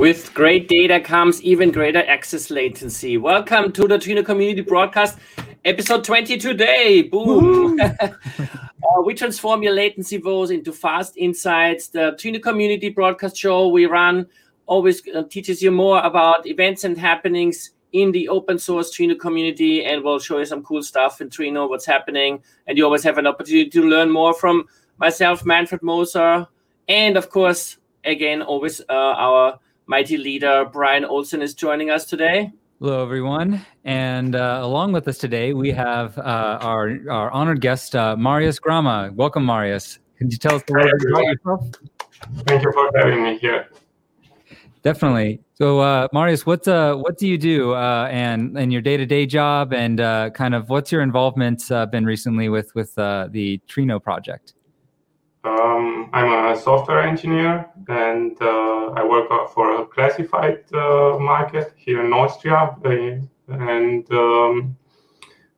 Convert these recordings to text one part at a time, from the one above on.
With great data comes even greater access latency. Welcome to the Trino Community Broadcast, episode 20 today. Boom. uh, we transform your latency woes into fast insights. The Trino Community Broadcast show we run always uh, teaches you more about events and happenings in the open source Trino community and we'll show you some cool stuff in Trino, what's happening. And you always have an opportunity to learn more from myself, Manfred Moser, and of course, again, always uh, our mighty leader Brian Olsen is joining us today. Hello, everyone. And uh, along with us today, we have uh, our, our honored guest, uh, Marius Grama. Welcome, Marius. Can you tell us a little bit about yourself? Thank you for having me here. Definitely. So, uh, Marius, what uh, what do you do, uh, and and your day to day job, and uh, kind of what's your involvement uh, been recently with with uh, the Trino project? Um, I'm a software engineer and uh, I work for a classified uh, market here in Austria. and um,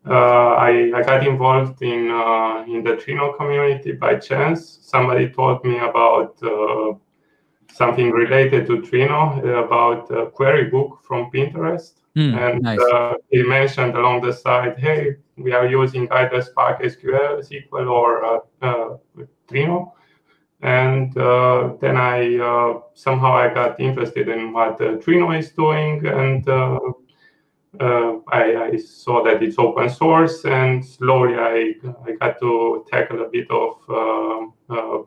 uh, I, I, got involved in uh, in the Trino community by chance. Somebody told me about uh, something related to Trino, about a Querybook from Pinterest. Mm, and nice. he mentioned along the side, hey, we are using either Spark SQL, SQL, or Trino. And uh, then I uh, somehow I got interested in what uh, Trino is doing, and uh, uh, I, I, saw that it's open source, and slowly I, I got to tackle a bit of uh,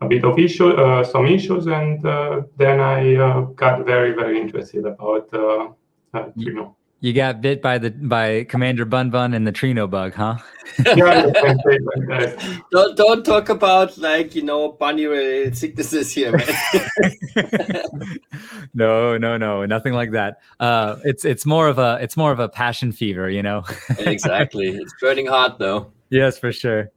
a bit of issue, some issues, and then I got very very interested about Trino. You got bit by the by Commander Bun Bun and the Trino bug, huh? don't don't talk about like you know bunny related sicknesses here, man. no, no, no, nothing like that. Uh, it's it's more of a it's more of a passion fever, you know. exactly, it's burning hot though. Yes, for sure.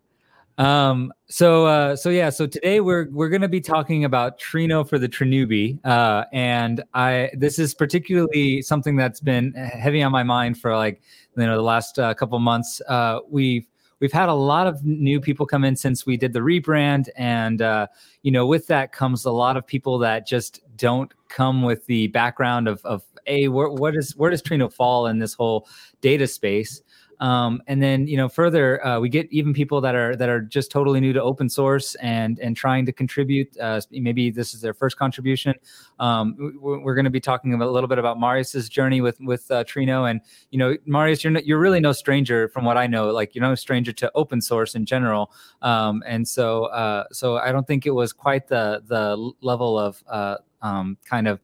Um, so uh, so yeah, so today we're we're to be talking about Trino for the Trinewbie, uh, and I this is particularly something that's been heavy on my mind for like you know the last uh, couple months. Uh, we've we've had a lot of new people come in since we did the rebrand, and uh, you know with that comes a lot of people that just don't come with the background of of a where, what is where does Trino fall in this whole data space um, and then you know further uh, we get even people that are that are just totally new to open source and and trying to contribute uh, maybe this is their first contribution. Um, we're going to be talking a little bit about marius's journey with with uh, trino. And you know marius you're, you're really no stranger from what i know. Like you're no stranger to open source in general. Um, and so uh, so i don't think it was quite the the level of uh, um, kind of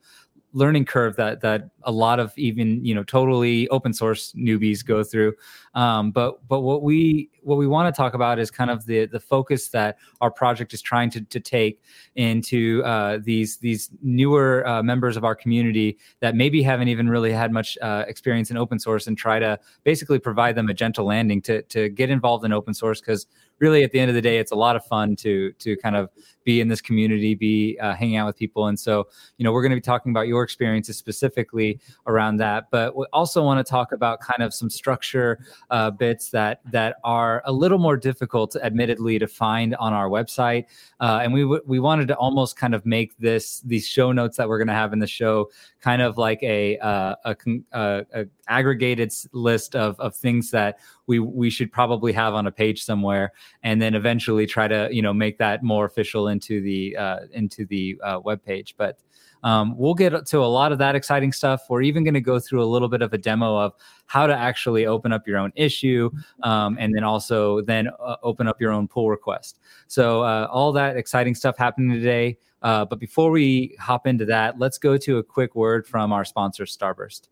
learning curve that that a lot of even you know totally open source newbies go through. Um, but but what we what we want to talk about is kind of the the focus that our project is trying to, to take into uh, these these newer uh, members of our community that maybe haven't even really had much uh, experience in open source and try to basically provide them a gentle landing to to get involved in open source because really at the end of the day it's a lot of fun to to kind of be in this community be uh, hanging out with people and so you know we're going to be talking about your experiences specifically around that. But we also want to talk about kind of some structure uh, bits that that are a little more difficult, admittedly, to find on our website. Uh, and we w- we wanted to almost kind of make this these show notes that we're going to have in the show kind of like a uh, a, a, a, aggregated list of of things that we we should probably have on a page somewhere, and then eventually try to you know make that more official into the uh, into the uh, web page. But um, we'll get to a lot of that exciting stuff. We're even going to go through a little bit of a demo of how to actually open up your own issue, um, and then also then uh, open up your own pull request. So uh, all that exciting stuff happening today. Uh, but before we hop into that, let's go to a quick word from our sponsor, Starburst.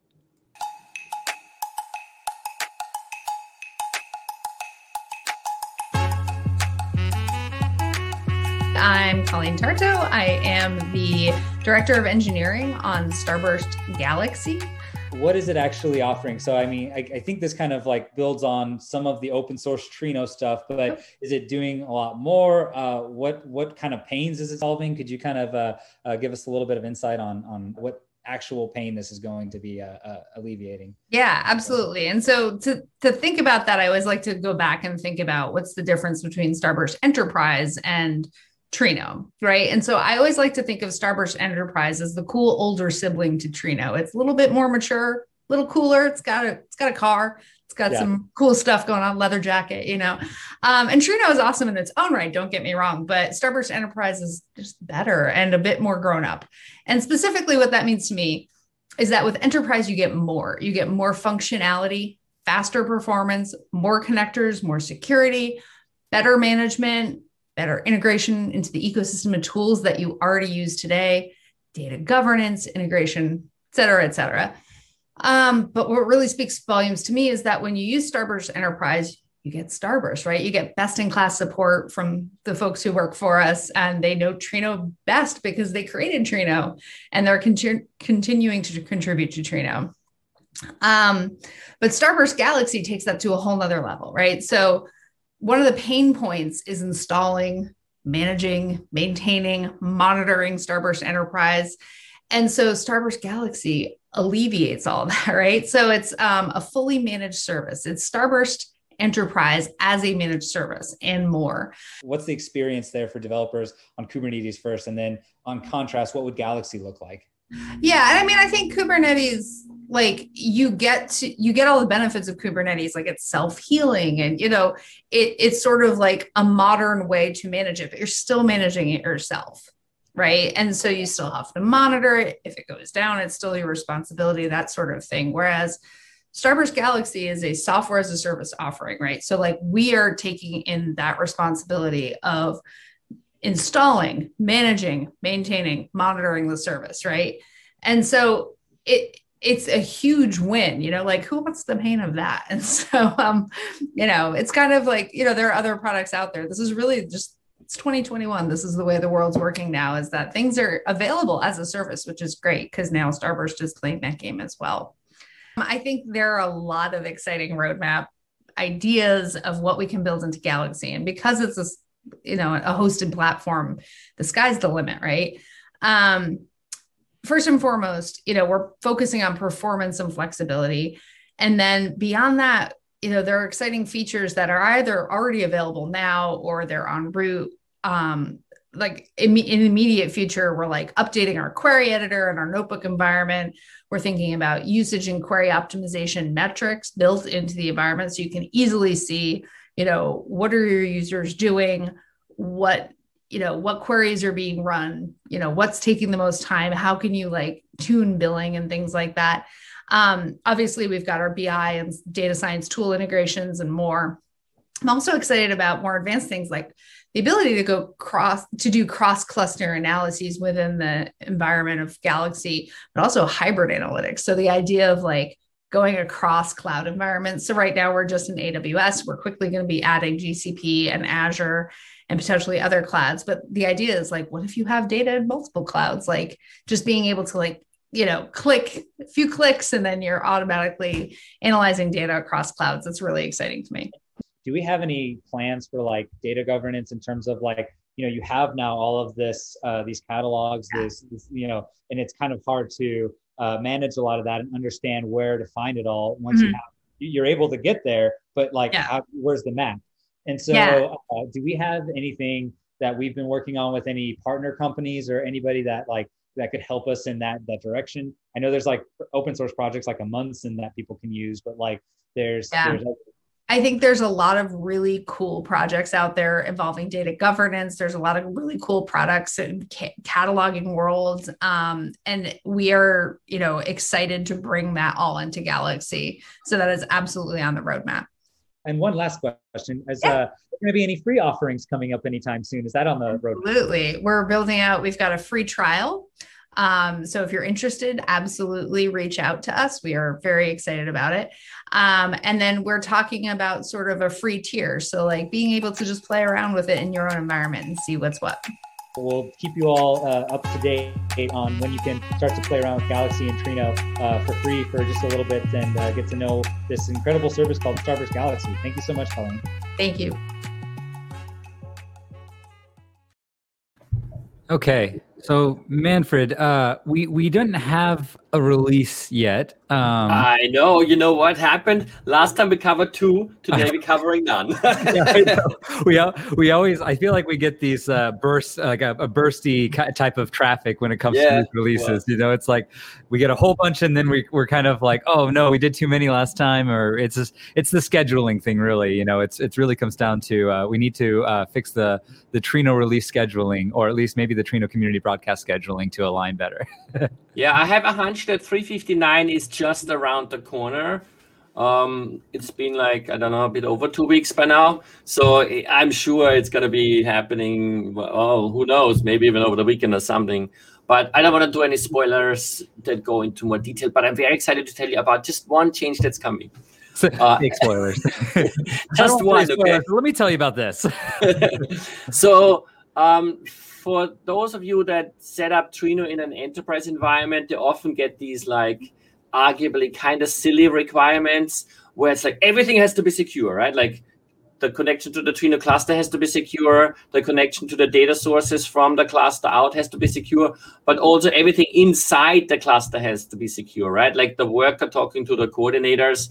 I'm Colleen Tartow. I am the Director of Engineering on Starburst Galaxy. What is it actually offering? So, I mean, I, I, think this kind of like builds on some of the open source Trino stuff, but is it doing a lot more? Uh, what what kind of pains is it solving? Could you kind of uh, uh, give us a little bit of insight on on what actual pain this is going to be uh, uh, alleviating. Yeah, absolutely. And so to to think about that, I always like to go back and think about what's the difference between Starburst Enterprise and Trino, right? And so I always like to think of Starburst Enterprise as the cool older sibling to Trino. It's a little bit more mature, a little cooler. It's got a it's got a car. It's got yeah. some cool stuff going on, leather jacket, you know. Um, and Trino is awesome in its own right. Don't get me wrong, but Starburst Enterprise is just better and a bit more grown up. And specifically, what that means to me is that with Enterprise, you get more. You get more functionality, faster performance, more connectors, more security, better management, better integration into the ecosystem of tools that you already use today, data governance, integration, et cetera, et cetera. Um, but what really speaks volumes to me is that when you use Starburst Enterprise, you get Starburst, right? You get best in class support from the folks who work for us, and they know Trino best because they created Trino and they're con- continuing to contribute to Trino. Um, but Starburst Galaxy takes that to a whole nother level, right? So one of the pain points is installing, managing, maintaining, monitoring Starburst Enterprise. And so Starburst Galaxy alleviates all that, right? So it's um, a fully managed service. It's Starburst Enterprise as a managed service and more. What's the experience there for developers on Kubernetes first? And then on contrast, what would Galaxy look like? Yeah, and I mean, I think Kubernetes like you get to you get all the benefits of kubernetes like it's self-healing and you know it, it's sort of like a modern way to manage it but you're still managing it yourself right? And so you still have to monitor it. If it goes down it's still your responsibility that sort of thing. Whereas starburst galaxy is a software as a service offering right? So like we are taking in that responsibility of installing managing maintaining monitoring the service right? And so it it's a huge win, you know, like who wants the pain of that? And so, um, you know, it's kind of like, you know, there are other products out there. This is really just, it's 2021. This is the way the world's working now is that things are available as a service, which is great because now Starburst is playing that game as well. I think there are a lot of exciting roadmap ideas of what we can build into Galaxy. And because it's a, you know, a hosted platform, the sky's the limit, right? Um, first and foremost, you know, we're focusing on performance and flexibility. And then beyond that, you know, there are exciting features that are either already available now or they're en route. Um, like in, in immediate future, we're like updating our query editor and our notebook environment. We're thinking about usage and query optimization metrics built into the environment so you can easily see, you know, what are your users doing, what you know what queries are being run you know what's taking the most time how can you like tune billing and things like that. Um, obviously we've got our bi and data science tool integrations and more. I'm also excited about more advanced things like the ability to go cross to do cross cluster analyses within the environment of galaxy but also hybrid analytics. So the idea of like going across cloud environments. So right now we're just in aws we're quickly going to be adding gcp and azure and potentially other clouds. But the idea is like, what if you have data in multiple clouds? Like just being able to like, you know, click a few clicks and then you're automatically analyzing data across clouds. It's really exciting to me. Do we have any plans for like data governance in terms of like, you know, you have now all of this, uh, these catalogs, this, this, you know, and it's kind of hard to uh, manage a lot of that and understand where to find it all once mm-hmm. you have you're able to get there but like yeah. how, where's the map and so, yeah. uh, do we have anything that we've been working on with any partner companies or anybody that like that could help us in that that direction? I know there's like open source projects like Amundsen that people can use, but like there's, yeah. there's I think there's a lot of really cool projects out there involving data governance. There's a lot of really cool products in ca- cataloging worlds, um, and we are, you know, excited to bring that all into Galaxy. So that is absolutely on the roadmap. And one last question: Is yeah. uh, going to be any free offerings coming up anytime soon? Is that on the road? Absolutely, we're building out. We've got a free trial. Um, so if you're interested, absolutely reach out to us. We are very excited about it. Um, and then we're talking about sort of a free tier. So like being able to just play around with it in your own environment and see what's what. We'll keep you all uh, up to date on when you can start to play around with Galaxy and Trino uh, for free for just a little bit and uh, get to know this incredible service called Starburst Galaxy. Thank you so much, Colleen. Thank you. Okay, so Manfred, uh, we we didn't have a release yet. Um, I know. You know what happened last time? We covered two. Today we're covering none. yeah, we we always. I feel like we get these uh, bursts, like a, a, bursty type of traffic when it comes yeah, to releases. Well. You know, it's like we get a whole bunch, and then we we're kind of like, oh no, we did too many last time, or it's just it's the scheduling thing. Really, you know, it's it really comes down to uh, we need to uh, fix the the Trino release scheduling, or at least maybe the Trino community broadcast scheduling to align better. yeah, I have a hunch that 359 is just around the corner. Um, it's been like I don't know a bit over two weeks by now, so I'm sure it's gonna be happening. Oh, who knows? Maybe even over the weekend or something. But I don't want to do any spoilers that go into more detail. But I'm very excited to tell you about just one change that's coming. Uh, Big spoilers. just one. Okay. Let me tell you about this. so, um, for those of you that set up Trino in an enterprise environment, they often get these like arguably kind of silly requirements where it's like everything has to be secure, right? Like the connection to the Trino cluster has to be secure, the connection to the data sources from the cluster out has to be secure, but also everything inside the cluster has to be secure, right? Like the worker talking to the coordinators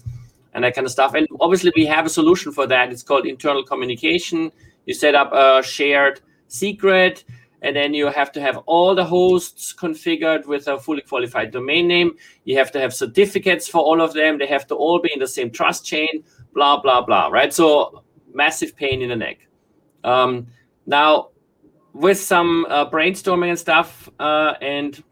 and that kind of stuff. And obviously, we have a solution for that. It's called internal communication. You set up a shared secret and then you have to have all the hosts configured with a fully qualified domain name. You have to have certificates for all of them. They have to all be in the same trust chain, blah, blah, blah, right? So massive pain in the neck. Um, now, with some uh, brainstorming and stuff uh, and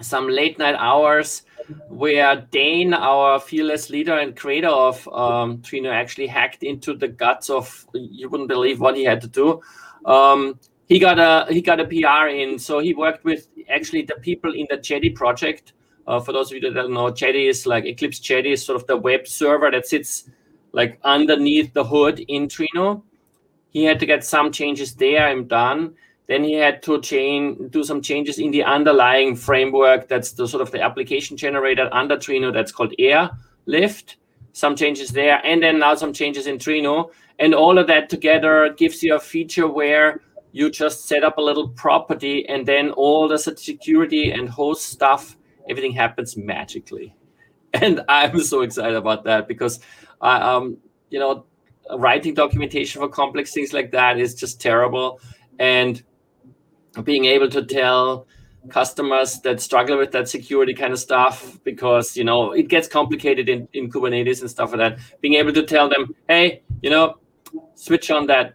some late night hours, where Dain, our fearless leader and creator of um, Trino, actually hacked into the guts of, you wouldn't believe what he had to do. Um, he got a he got a PR in. So he worked with actually the people in the Jetty project. Uh, for those of you that don't know, Jetty is like Eclipse Jetty is sort of the web server that sits like underneath the hood in Trino. He had to get some changes there and done. Then he had to chain do some changes in the underlying framework. That's the sort of the application generator under Trino. That's called Airlift. Some changes there, and then now some changes in Trino. And all of that together gives you a feature where you just set up a little property and then all the security and host stuff everything happens magically and i'm so excited about that because i um you know writing documentation for complex things like that is just terrible and being able to tell customers that struggle with that security kind of stuff because you know it gets complicated in, in kubernetes and stuff like that. Being able to tell them hey you know switch on that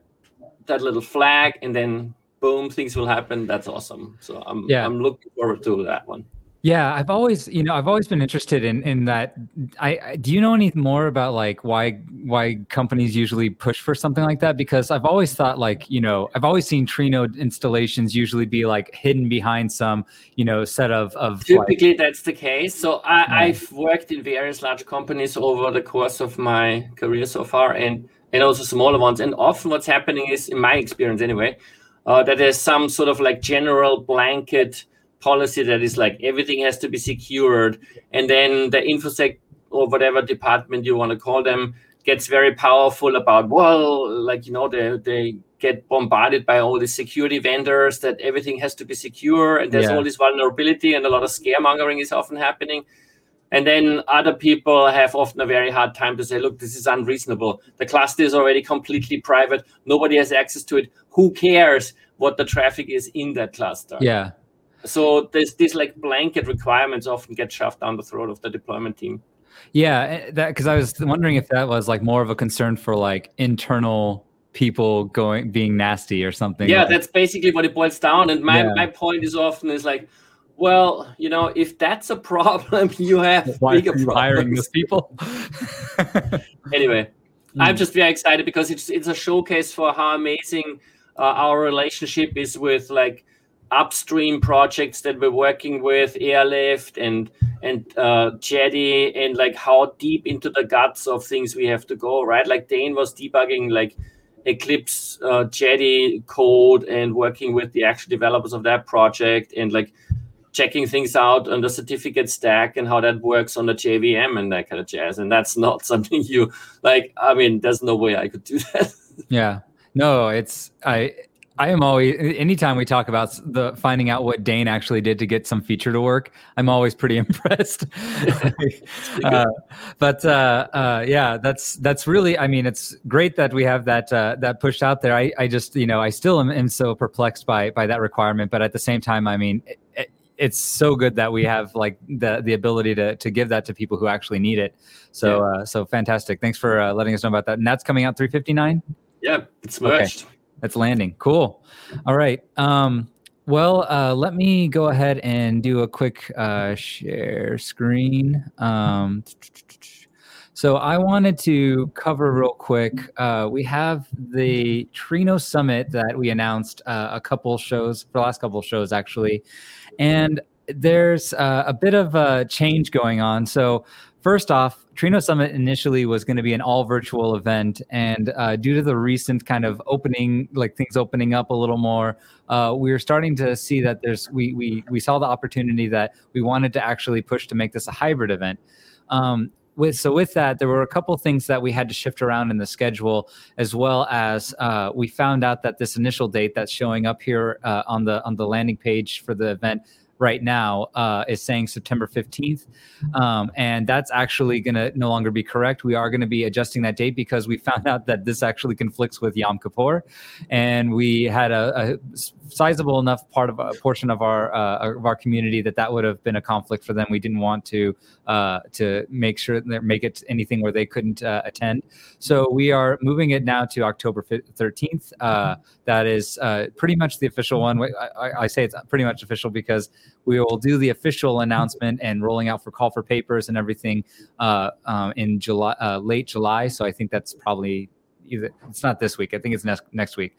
that little flag and then boom things will happen. That's awesome. So i'm yeah. I'm looking forward to that one yeah i've always you know i've always been interested in in that I, I, do you know any more about like why why companies usually push for something like that because i've always thought like you know i've always seen trino installations usually be like hidden behind some you know set of of typically like, that's the case so I, yeah. i've worked in various large companies over the course of my career so far and and also smaller ones. And often what's happening is, in my experience anyway, uh, that there's some sort of like general blanket policy that is like everything has to be secured. And then the InfoSec or whatever department you want to call them gets very powerful about, well, like, you know, they, they get bombarded by all these security vendors that everything has to be secure. And there's yeah. all this vulnerability and a lot of scaremongering is often happening. And then other people have often a very hard time to say, look, this is unreasonable. The cluster is already completely private. Nobody has access to it. Who cares what the traffic is in that cluster? Yeah. So there's these like blanket requirements often get shoved down the throat of the deployment team. Yeah, eh, that because I was wondering if that was like more of a concern for like internal people going being nasty or something. Yeah, like. that's basically what it boils down. And my, yeah. my point is often is like, well, you know, if that's a problem, you have Why bigger are you problems. hiring these people. anyway, mm. I'm just very excited because it's it's a showcase for how amazing uh, our relationship is with like upstream projects that we're working with, Airlift and and uh, Jetty, and like how deep into the guts of things we have to go. Right, like Dain was debugging like Eclipse uh, Jetty code and working with the actual developers of that project, and like checking things out on the certificate stack and how that works on the JVM and that kind of jazz. And that's not something you like. I mean, there's no way I could do that. yeah. No, it's I I am always anytime we talk about the finding out what Dain actually did to get some feature to work, I'm always pretty impressed. uh, but uh, uh, yeah, that's that's really. I mean, it's great that we have that uh, that pushed out there. I, I just you know I still am, am, so perplexed by by that requirement, but at the same time, I mean. It, it's so good that we have like the the ability to to give that to people who actually need it. So yeah. uh, so fantastic. Thanks for uh, letting us know about that. And that's coming out 359. Yeah, it's merged. Okay. That's landing. Cool. All right. Um, well, uh, let me go ahead and do a quick uh, share screen. Um, so I wanted to cover real quick. Uh, we have the Trino Summit that we announced uh, a couple shows for the last couple shows actually, and there's uh, a bit of a change going on. So First off, Trino Summit initially was going to be an all virtual event, and uh, due to the recent kind of opening, like things opening up a little more, uh, we are starting to see that there's we we we saw the opportunity that we wanted to actually push to make this a hybrid event. Um, with so with that, there were a couple things that we had to shift around in the schedule, as well as uh, we found out that this initial date that's showing up here uh, on the on the landing page for the event right now uh, is saying September 15th. Um, and that's actually going to no longer be correct. We are going to be adjusting that date because we found out that this actually conflicts with Yom Kippur. And we had a, a sizable enough part of a portion of our uh, of our community that that would have been a conflict for them. We didn't want to uh, to make sure that make it anything where they couldn't uh, attend. So we are moving it now to October 13th. Uh, that is uh, pretty much the official one. I, I, say it's pretty much official because we will do the official announcement and rolling out for call for papers and everything uh, um, in July, late July. So I think that's probably either it's not this week. I think it's next next week.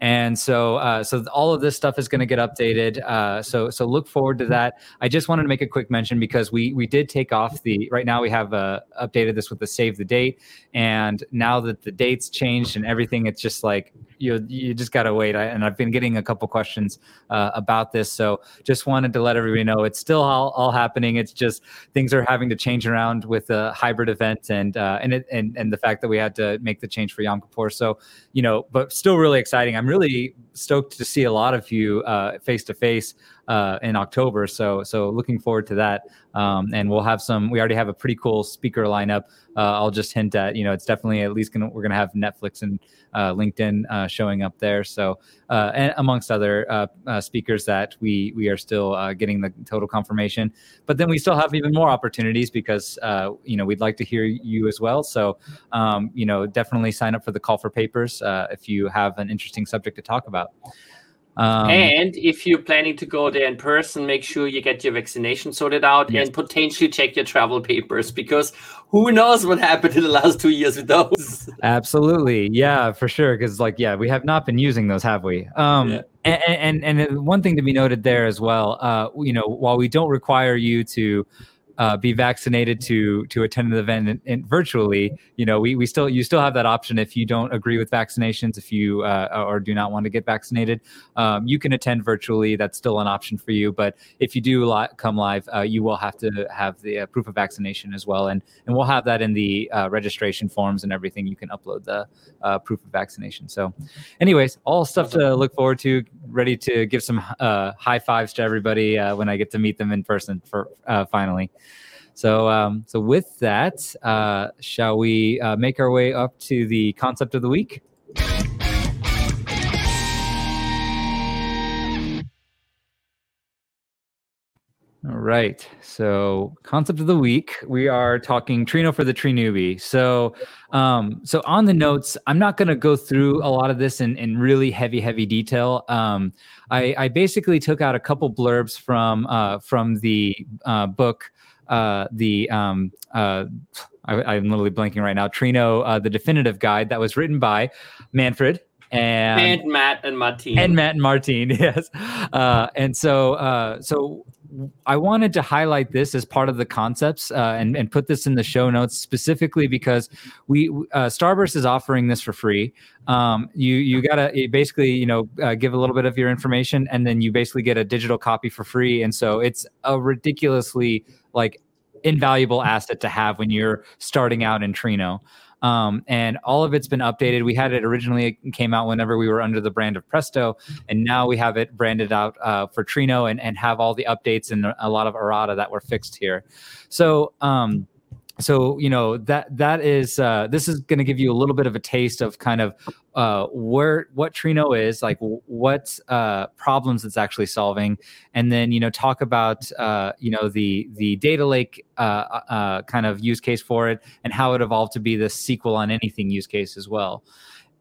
And so, uh, so all of this stuff is going to get updated. Uh, so, so look forward to that. I just wanted to make a quick mention because we we did take off the. Right now, we have uh, updated this with the save the date, and now that the dates changed and everything, it's just like you you just got to wait. I, and I've been getting a couple questions uh, about this, so just wanted to let everybody know it's still all, all happening. It's just things are having to change around with the hybrid event and uh, and it and and the fact that we had to make the change for Yom Kippur. So you know, but still really exciting. I'm really stoked to see a lot of you uh, face to face in October. So so looking forward to that. Um, and we'll have some. We already have a pretty cool speaker lineup. Uh, I'll just hint at you know it's definitely at least gonna we're gonna have Netflix and uh, LinkedIn uh, showing up there. So uh, and amongst other uh, uh, speakers that we we are still getting the total confirmation. But then we still have even more opportunities because you know we'd like to hear you as well. So um, you know definitely sign up for the call for papers if you have an interesting subject to talk about. Um, and if you're planning to go there in person, make sure you get your vaccination sorted out yes. and potentially check your travel papers because who knows what happened in the last two years with those. Absolutely. Yeah, for sure. Because, like, yeah, we have not been using those, have we? Um, yeah. and, and, and one thing to be noted there as well, uh, you know, while we don't require you to uh, be vaccinated to to attend the event in, in virtually, you know, we, we still you still have that option if you don't agree with vaccinations, if you uh, or do not want to get vaccinated, um, you can attend virtually. That's still an option for you. But if you do li- come live, uh, you will have to have the uh, proof of vaccination as well, and and we'll have that in the uh, registration forms and everything. You can upload the uh, proof of vaccination. So, anyways, all stuff to look forward to. Ready to give some high fives to everybody when I get to meet them in person for finally. So, um, so with that, uh, shall we uh, make our way up to the concept of the week? All right. So, concept of the week, we are talking Trino for the Trinewbie. So, um, so on the notes, I'm not going to go through a lot of this in, in really heavy, heavy detail. Um, I, I basically took out a couple blurbs from uh, from the uh, book uh, the um, uh, I, am literally blanking right now. Trino, uh, the definitive guide that was written by Manfred and, and Matt and Martin and Matt and Martin. Yes, uh, and so uh, so I wanted to highlight this as part of the concepts uh, and, and put this in the show notes specifically because we uh, Starburst is offering this for free. Um, you you gotta basically you know uh, give a little bit of your information and then you basically get a digital copy for free. And so it's a ridiculously like invaluable asset to have when you're starting out in Trino. Um, and all of it's been updated. We had it originally it came out whenever we were under the brand of Presto, and now we have it branded out uh, for Trino and and have all the updates and a lot of errata that were fixed here. So. Um, so you know that that is uh, this is going to give you a little bit of a taste of kind of uh, where what Trino is like what uh, problems it's actually solving. And then you know talk about uh, you know the the data lake uh, uh, kind of use case for it and how it evolved to be the SQL on anything use case as well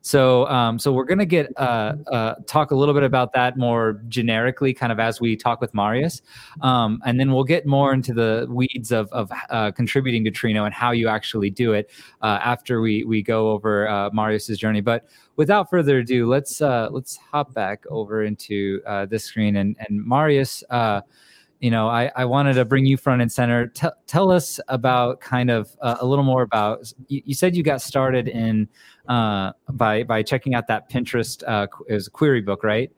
so, um, so we're gonna get uh, uh, talk a little bit about that more generically, kind of as we talk with Marius, um, and then we'll get more into the weeds of, of uh, contributing to Trino and how you actually do it uh, after we we go over uh, Marius's journey. But without further ado, let's uh, let's hop back over into this screen and and Marius you know, I, I wanted to bring you front and center. T- tell us about kind of uh, a little more about. You, you, said you got started in uh, by by checking out that Pinterest. Uh, it was a Querybook, right?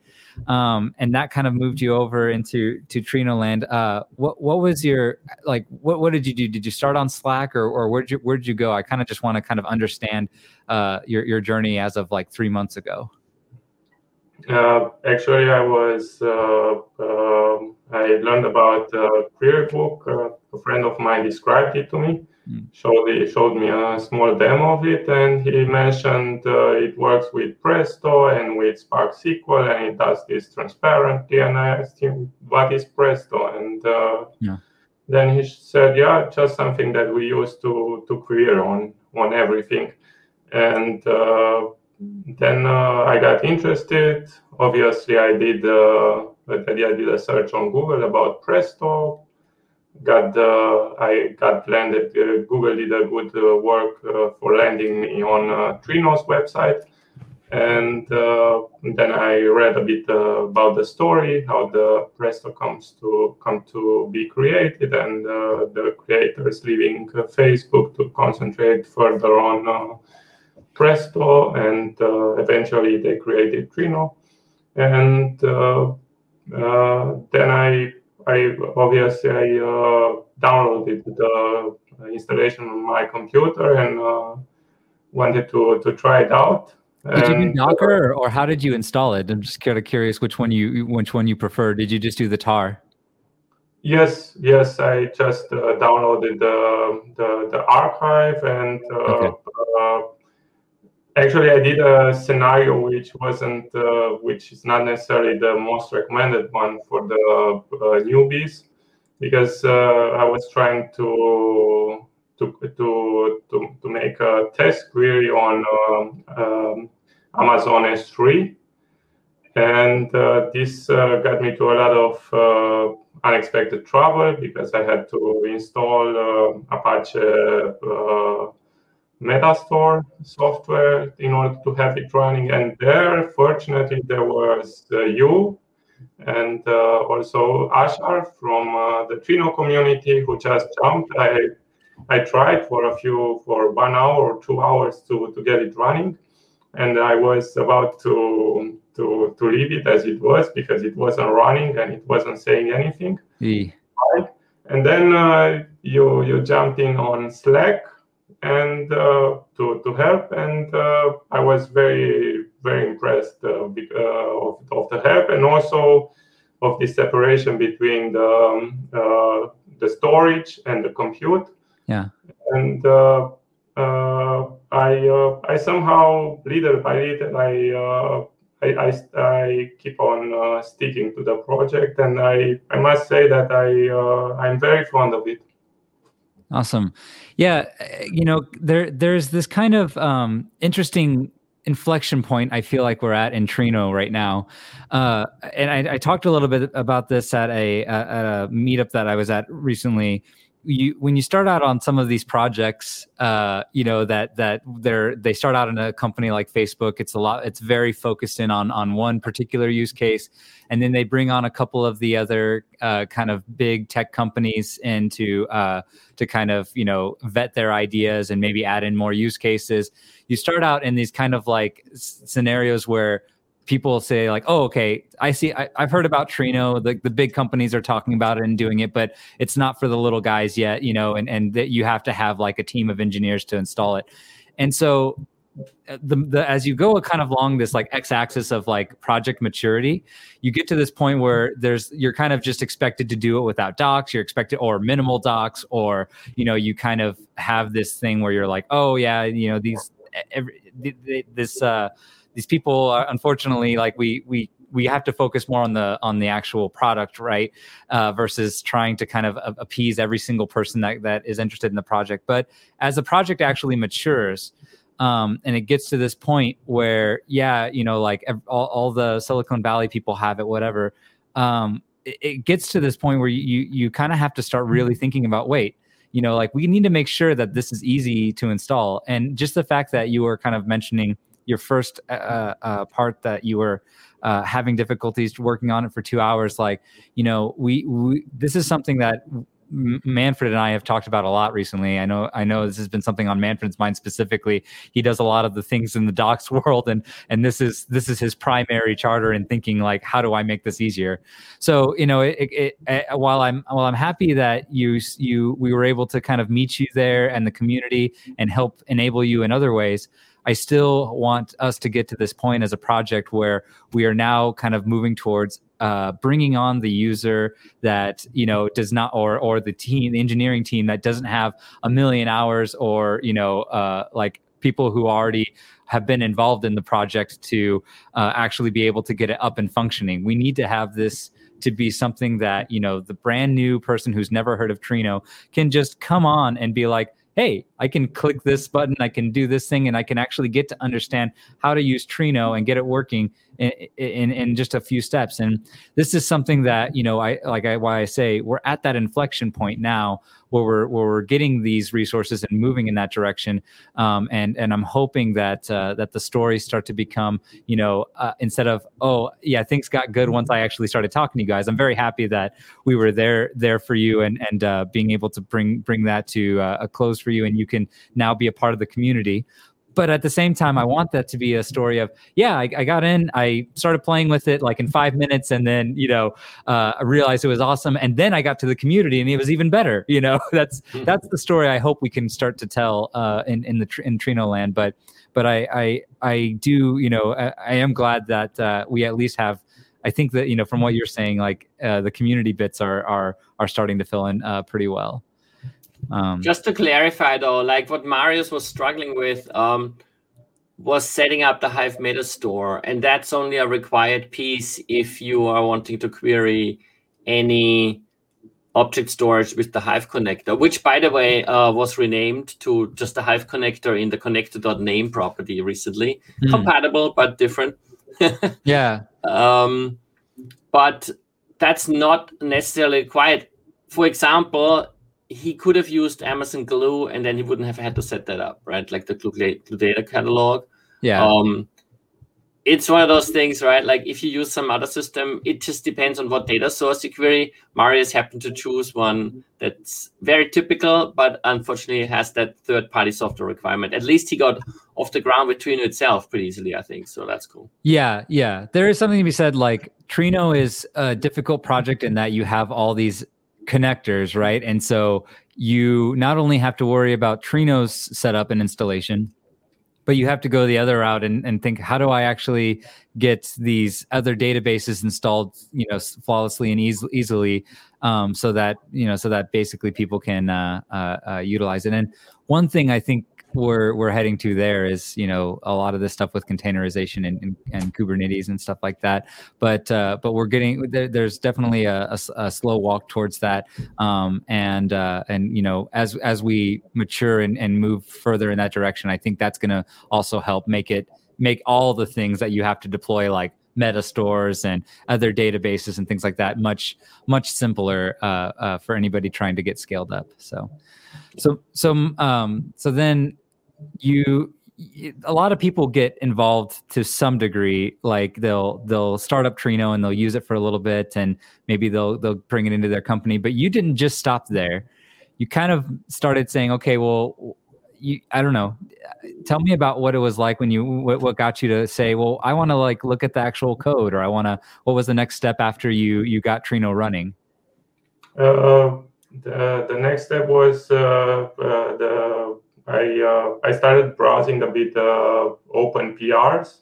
Um, and that kind of moved you over into to Trino land. Uh, what what was your like? What what did you do? Did you start on Slack or or where'd you where'd you go? I kind of just want to kind of understand uh, your your journey as of like three months ago. Uh, actually, I was uh, um, I learned about uh, Querybook. Uh, a friend of mine described it to me. Mm. Showed he showed me a small demo of it, and he mentioned uh, it works with Presto and with Spark SQL, and it does this transparently. And I asked him, "What is Presto?" And uh, yeah. then he said, "Yeah, just something that we use to to query on on everything." And uh, then uh, I got interested. Obviously, I did. Uh, I did a search on Google about Presto. Got uh, I got landed. Uh, Google did a good uh, work uh, for landing me on Trino's website, and then I read a bit about the story, how the Presto comes to come to be created, and the creators leaving Facebook to concentrate further on Presto, and uh, eventually they created Trino. And uh, uh, then I, I obviously I downloaded the installation on my computer and wanted to to try it out. Did you do Docker, or, or, how did you install it? I'm just kind of curious which one you which one you prefer. Did you just do the tar? Yes, yes. I just uh, downloaded the, the, the archive and uh, okay. Uh, Actually, I did a scenario which wasn't, uh, which is not necessarily the most recommended one for the uh, newbies, because uh, I was trying to to to to, to make a test query on um, um, Amazon S3, and uh, this uh, got me to a lot of uh, unexpected trouble because I had to install Apache Metastore software in order to have it running. And there, fortunately, there was uh, you and uh, also Ashhar from uh, the Trino community who just jumped. I I tried for a few for one hour or two hours to to get it running, and I was about to to to leave it as it was because it wasn't running and it wasn't saying anything. E. Right? And then uh, you you jumped in on Slack and uh, to, to help. And uh, I was very, very impressed uh, of, of the help and also of the separation between the, um, the storage and the compute. Yeah. And I, I somehow, little by little, I I, I, I, keep on uh, sticking to the project, and I, I must say that I uh, I'm very fond of it. Awesome. Yeah, you know, there there's this kind of um, interesting inflection point I feel like we're at in Trino right now. Uh, and I, I, talked a little bit about this at a, at a meetup that I was at recently you when you start out on some of these projects uh you know that that they're they start out in a company like facebook it's a lot it's very focused in on on one particular use case and then they bring on a couple of the other uh, kind of big tech companies into uh to kind of you know vet their ideas and maybe add in more use cases. You start out in these kind of like s- scenarios where people say like, "Oh, okay, I see. I, have heard about Trino. The the big companies are talking about it and doing it, but it's not for the little guys yet, you know. And and that you have to have like a team of engineers to install it. and so uh, the, the as you go kind of along this like x-axis of like project maturity you get to this point where there's you're kind of just expected to do it without docs you're expected or minimal docs or you know you kind of have this thing where you're like oh yeah you know these every, this uh these people are unfortunately like we we we have to focus more on the on the actual product right? Uh, versus trying to kind of appease every single person that that is interested in the project. But as the project actually matures um, and it gets to this point where yeah you know like all, all the silicon valley people have it whatever um, it, it, gets to this point where you you, you kind of have to start really thinking about wait you know like we need to make sure that this is easy to install. And just the fact that you were kind of mentioning your first uh, uh, uh part that you were uh, having difficulties working on it for two hours like you know we, we this is something that Manfred and I have talked about a lot recently. I know I know this has been something on Manfred's mind specifically. He does a lot of the things in the docs world, and and this is this is his primary charter in thinking like, how do I make this easier? So you know, it, it, it, while I'm while I'm happy that you you we were able to kind of meet you there and the community and help enable you in other ways. I still want us to get to this point as a project where we are now kind of moving towards uh, bringing on the user that you know does not or or the team the engineering team that doesn't have a million hours or you know uh, like people who already have been involved in the project to uh, actually be able to get it up and functioning. We need to have this to be something that you know the brand new person who's never heard of trino can just come on and be like hey, I can click this button, I can do this thing, and I can actually get to understand how to use Trino and get it working in, in, in just a few steps. And this is something that, you know, I like I, why I say we're at that inflection point now where we're where we're getting these resources and moving in that direction. Um, and and I'm hoping that uh, that the stories start to become, you know, uh, instead of oh yeah, things got good once I actually started talking to you guys. I'm very happy that we were there there for you and and uh, being able to bring bring that to uh, a close for you, and you can now be a part of the community but at the same time i want that to be a story of yeah I, I, got in i started playing with it like in five minutes and then you know uh, i realized it was awesome and then i got to the community and it was even better you know that's hmm. that's the story i hope we can start to tell uh, in in the in trino land but but i i i do you know i, I am glad that uh, we at least have I think that you know from what you're saying, like uh, the community bits are are are starting to fill in uh, pretty well. Um, Just to clarify, though, like what Marius was struggling with um, was setting up the Hive Metastore, and that's only a required piece if you are wanting to query any object storage with the Hive connector, which, by the way, uh, was renamed to just the Hive connector in the connector.name property recently. Mm. Compatible, but different. yeah. Um, but that's not necessarily required. For example, he could have used Amazon Glue and then he wouldn't have had to set that up, right? Like the Glue, Glue data catalog. Yeah. Um, it's one of those things, right? Like if you use some other system, it just depends on what data source you query. Marius happened to choose one that's very typical, but unfortunately has that third-party software requirement. At least he got off the ground with Trino itself pretty easily, I think. So that's cool. Yeah, yeah. There is something to be said. Like Trino is a difficult project in that you have all these connectors, right? And so you not only have to worry about Trino's setup and installation, but you have to go the other route and, and think, how do I actually get these other databases installed, you know, flawlessly and eas- easily, um, so that you know, so that basically people can uh, uh, uh, utilize it. And one thing I think we're we're heading to there is you know a lot of this stuff with containerization and, and, and Kubernetes and stuff like that. But uh, but we're getting there, there's definitely a, a, a, slow walk towards that. Um, and uh, and you know as as we mature and, and move further in that direction, I think that's going to also help make it make all the things that you have to deploy like meta stores and other databases and things like that much much simpler uh, uh, for anybody trying to get scaled up so so so um so then you a lot of people get involved to some degree like they'll they'll start up trino and they'll use it for a little bit and maybe they'll they'll bring it into their company but you didn't just stop there. You kind of started saying okay well you i don't know. Tell me about what it was like when you what, what got you to say well i want to like look at the actual code or i want to what was the next step after you you got trino running? Uh, the, the next step was uh, uh, the I uh, I started browsing a bit uh, open PRs,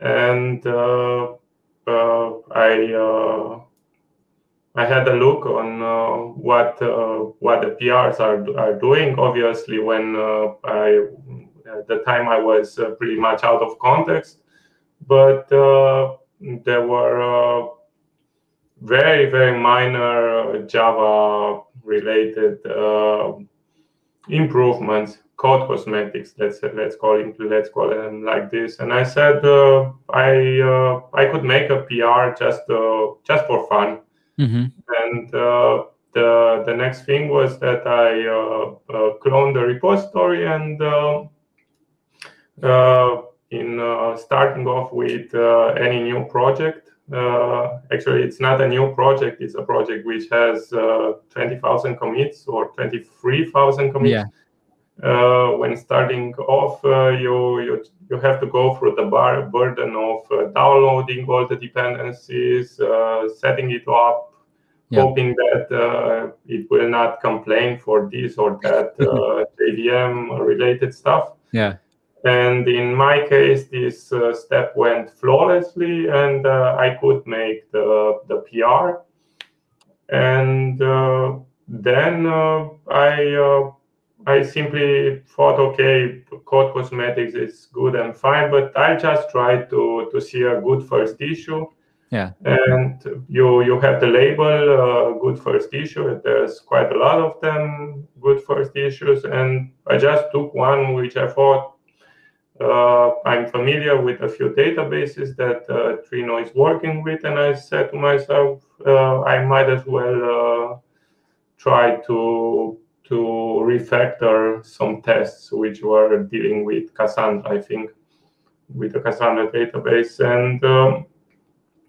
and uh, uh, I I had a look on what what the PRs are are doing. Obviously, when I at the time I was pretty much out of context, but there were very very minor Java related uh, improvements, code cosmetics. Let's let's call it let's call them like this. And I said uh, I uh, I could make a PR just uh, just for fun. Mm-hmm. And uh, the the next thing was that I uh, cloned the repository and. in starting off with any new project, uh, actually, it's not a new project. It's a project which has uh, 20,000 commits or 23,000 commits. Yeah. Uh, when starting off, uh, you, you you have to go through the bar, burden of uh, downloading all the dependencies, uh, setting it up, yeah. hoping that it will not complain for this or that JVM related stuff. Yeah. And in my case, this uh, step went flawlessly, and uh, I could make the, the PR. And uh, then uh, I uh, I simply thought, okay, code cosmetics is good and fine, but I just tried to to see a good first issue. Yeah. And you you have the label uh, good first issue. There's quite a lot of them, good first issues, and I just took one which I thought uh, I'm familiar with a few databases that uh, Trino is working with, and I said to myself, uh, I might as well uh, try to to refactor some tests which were dealing with Cassandra, I think, with the Cassandra database, and um,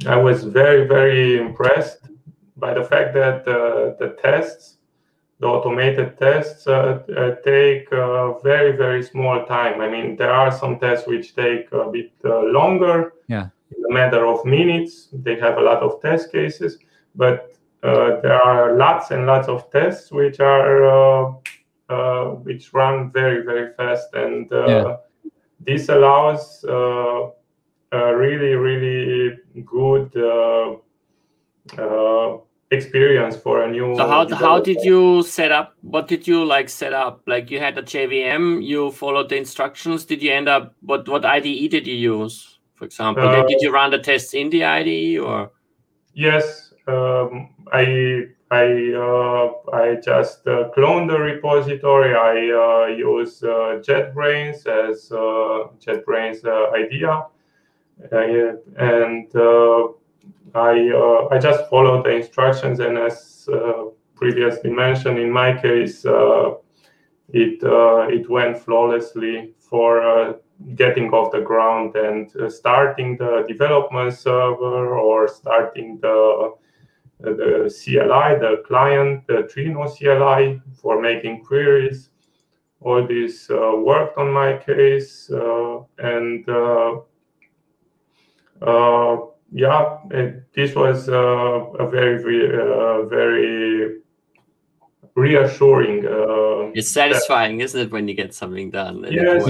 I was very very impressed by the fact that uh, the tests the automated tests uh, uh, take uh, very very small time. I mean, there are some tests which take a bit longer. Yeah. In a matter of minutes, they have a lot of test cases, but there are lots and lots of tests which are which run very very fast, and yeah. this allows a really really good uh, experience for a new so how, how did you set up what did you like set up? Like you had a jvm you followed the instructions. Did you end up what what ide did you use for example? Uh, did you run the tests in the ide or? Yes um, i i uh, i just uh, cloned the repository. I uh, use uh, jetbrains as uh, jetbrains idea. And I uh, I just followed the instructions, and as uh, previously mentioned, in my case, uh, it it went flawlessly for getting off the ground and starting the development server or starting the the CLI, the client, the Trino CLI for making queries. All this uh, worked on my case, uh, and uh, yeah, this was uh, a very, uh, very reassuring. Uh, it's satisfying, isn't it, when you get something done? Yes,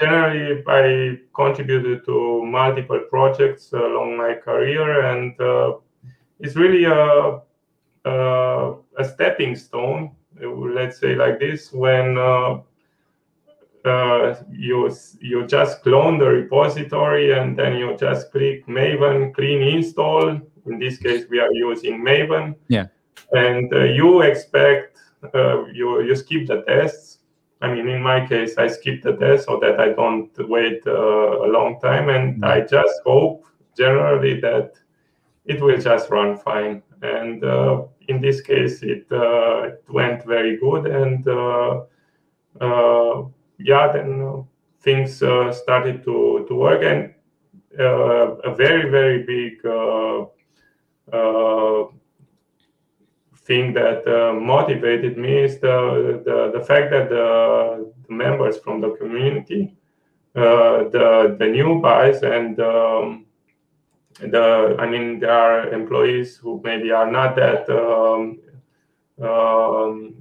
generally, I contributed to multiple projects along my career, and uh, it's really a, a, a stepping stone, let's say like this, when uh, you you just clone the repository and then you just click Maven clean install. In this case, we are using Maven. Yeah. And uh, you expect uh, you you skip the tests. I mean, in my case, I skip the test so that I don't wait uh, a long time, and mm. I just hope generally that it will just run fine. And uh, in this case, it, uh, it went very good and yeah, then uh, things uh, started to, to work. And uh, a very, very big thing that motivated me is the, the, the fact that the, the members from the community, the, the new guys and um, the i mean there are employees who maybe are not that um, um,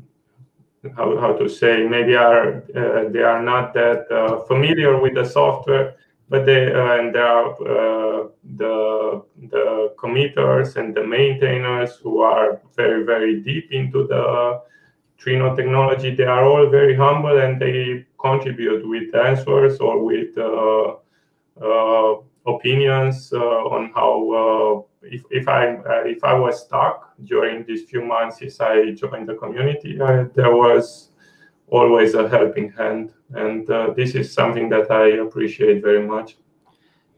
how, how to say maybe are uh, they are not that uh, familiar with the software but they uh, and there are uh, the the committers and the maintainers who are very very deep into the Trino technology. They are all very humble and they contribute with answers or with uh, uh opinions on how if, if I if I was stuck during these few months since I joined the community, there was always a helping hand, and this is something that I appreciate very much.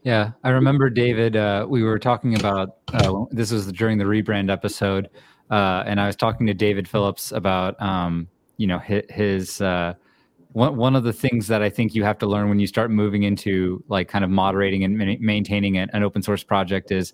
Yeah, I remember David. Uh, we were talking about uh, this was during the rebrand episode, uh, and I was talking to David Phillips about um, you know his, his uh, one one of the things that I think you have to learn when you start moving into like kind of moderating and ma- maintaining an, an, open source project is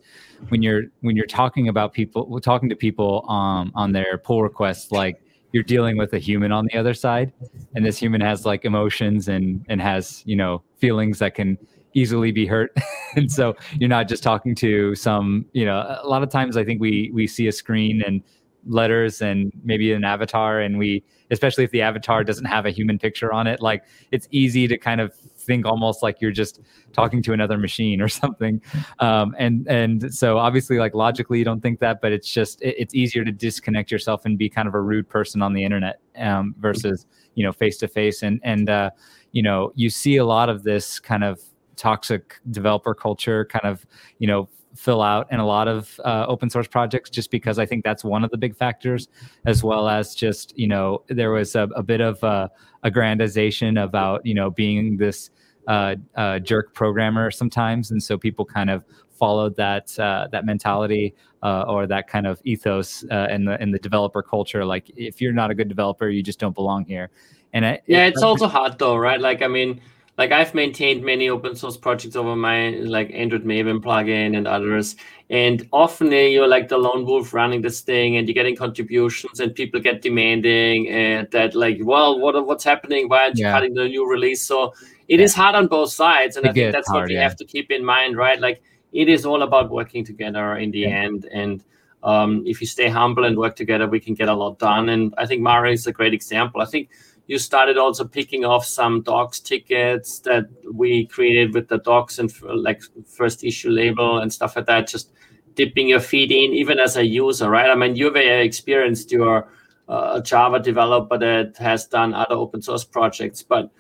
when you're when you're talking about people talking to people um, on their pull requests like you're dealing with a human on the other side and this human has like emotions and and has you know feelings that can easily be hurt. And so you're not just talking to some you know a lot of times i think we we see a screen and letters and maybe an avatar and we especially if the avatar doesn't have a human picture on it like it's easy to kind of think almost like you're just talking to another machine or something. Um, and and so obviously like logically you don't think that but it's just it, it's easier to disconnect yourself and be kind of a rude person on the internet um, versus you know face to face and and uh, you know you see a lot of this kind of toxic developer culture kind of you know fill out in a lot of uh, open source projects just because i think that's one of the big factors as well as just you know there was a, a bit of uh, aggrandization about you know being this uh, uh, jerk programmer sometimes. And so people kind of followed that uh, that mentality uh, or that kind of ethos uh, in the in the developer culture. Like if you're not a good developer you just don't belong here. And I, yeah it, it's also hard though right? Like i mean like I've maintained many open source projects over my like Android Maven plugin and others. And often you're like the lone wolf running this thing and you're getting contributions and people get demanding and that like, well, what what's happening? Why aren't you yeah. cutting the new release? So it yeah. is hard on both sides. And it I think that's hard, what you yeah. have to keep in mind, right? Like it is all about working together in the end. And um, if you stay humble and work together, we can get a lot done. And I think Mario is a great example. I think you started also picking off some docs tickets that we created with the docs and like first issue label and stuff like that just dipping your feet in even as a user right? I mean you're very experienced you're a uh, java developer that has done other open source projects but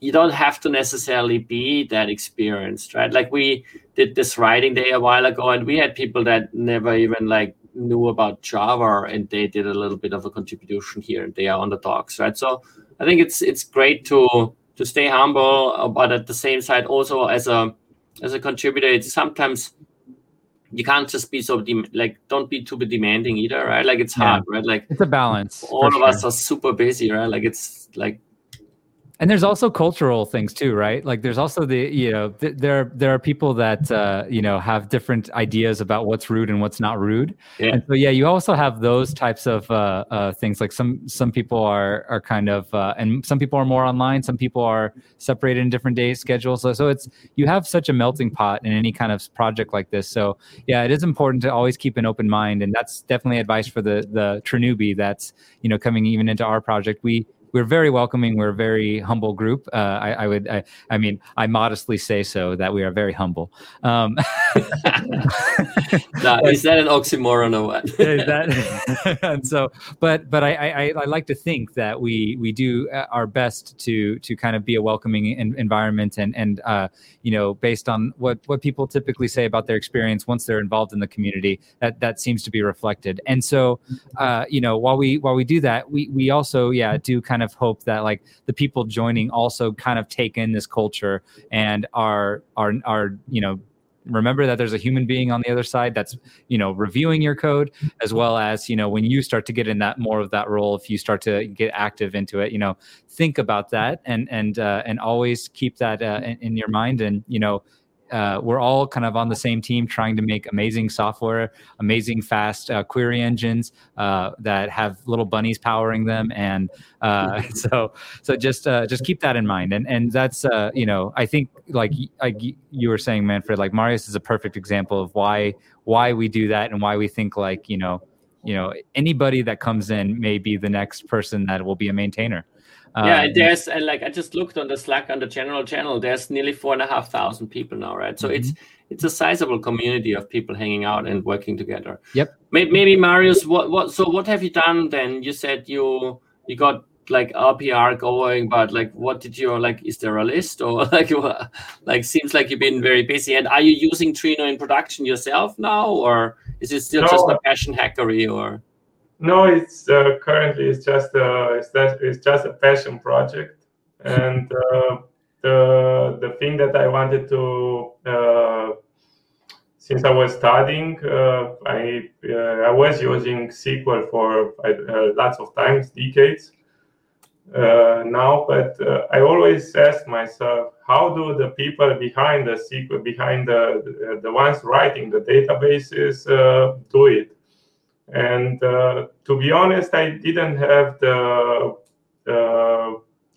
you don't have to necessarily be that experienced right? Like we did this writing day a while ago and we had people that never even like knew about Java and they did a little bit of a contribution here and they are on the docs, right? So I think it's it's great to to stay humble, uh, but at the same side also as a as a contributor, it's sometimes you can't just be so de- like don't be too demanding either, right? Like it's hard, yeah. right? Like it's a balance. All of sure. us are super busy, right? Like it's like and there's also cultural things too right? Like there's also the you know th- there there are people that uh, you know have different ideas about what's rude and what's not rude. Yeah. and so yeah you also have those types of uh, uh, things. Like some some people are are kind of uh, and some people are more online. Some people are separated in different day schedules. So, so it's you have such a melting pot in any kind of project like this. So yeah it is important to always keep an open mind. And that's definitely advice for the the Trinewbie that's you know coming even into our project. We we're very welcoming. We're a very humble group. Uh, I, I, would, I, I, mean, I modestly say so that we are very humble. Um, no, is that an oxymoron or what? that, and so, but but I, I, I like to think that we we do uh, our best to to kind of be a welcoming in, environment and and uh, you know based on what what people typically say about their experience once they're involved in the community that that seems to be reflected. And so, uh, you know, while we while we do that, we we also yeah do kind kind of hope that like the people joining also kind of take in this culture and are are are you know remember that there's a human being on the other side that's you know reviewing your code as well as you know when you start to get in that more of that role if you start to get active into it you know think about that and and uh, and always keep that uh, in, in your mind and you know uh, we're all kind of on the same team trying to make amazing software, amazing fast uh, query engines uh, that have little bunnies powering them, and uh, so so just uh, just keep that in mind. And and that's uh, you know I think like like you were saying, Manfred, like Marius is a perfect example of why why we do that and why we think like you know you know anybody that comes in may be the next person that will be a maintainer. Yeah, um, there's uh, like I just looked on the Slack on the general channel. There's nearly four and a half thousand people now, right? So mm-hmm. it's it's a sizable community of people hanging out and working together. Yep. Maybe, maybe Marius, what what? So what have you done then? You said you you got like RPR going, but like what did you like? Is there a list or like like seems like you've been very busy? And are you using Trino in production yourself now, or is it still no. just a passion hackery or? No, it's uh, currently it's just a it's, just a passion project, and uh, the the thing that I wanted to uh, since I was studying, uh, I uh, I was using SQL for uh, lots of times, decades now. But I always asked myself, how do the people behind the SQL, behind the the ones writing the databases, do it? And uh, to be honest, I didn't have the, uh,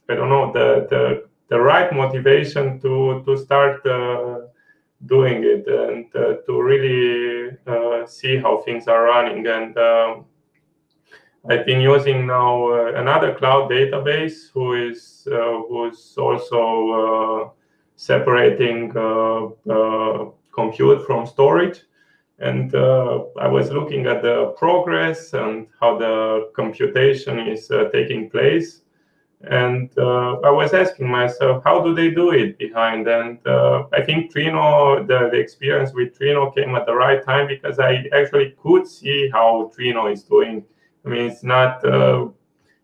I don't know, the, the, the right motivation to, to start uh, doing it and uh, to really uh, see how things are running. And um, I've been using now another cloud database who is who's also separating compute from storage and uh, I was looking at the progress and how the computation is uh, taking place. And uh, I was asking myself, how do they do it behind? And uh, I think Trino, the, the, experience with Trino came at the right time because I actually could see how Trino is doing. I mean, it's not uh,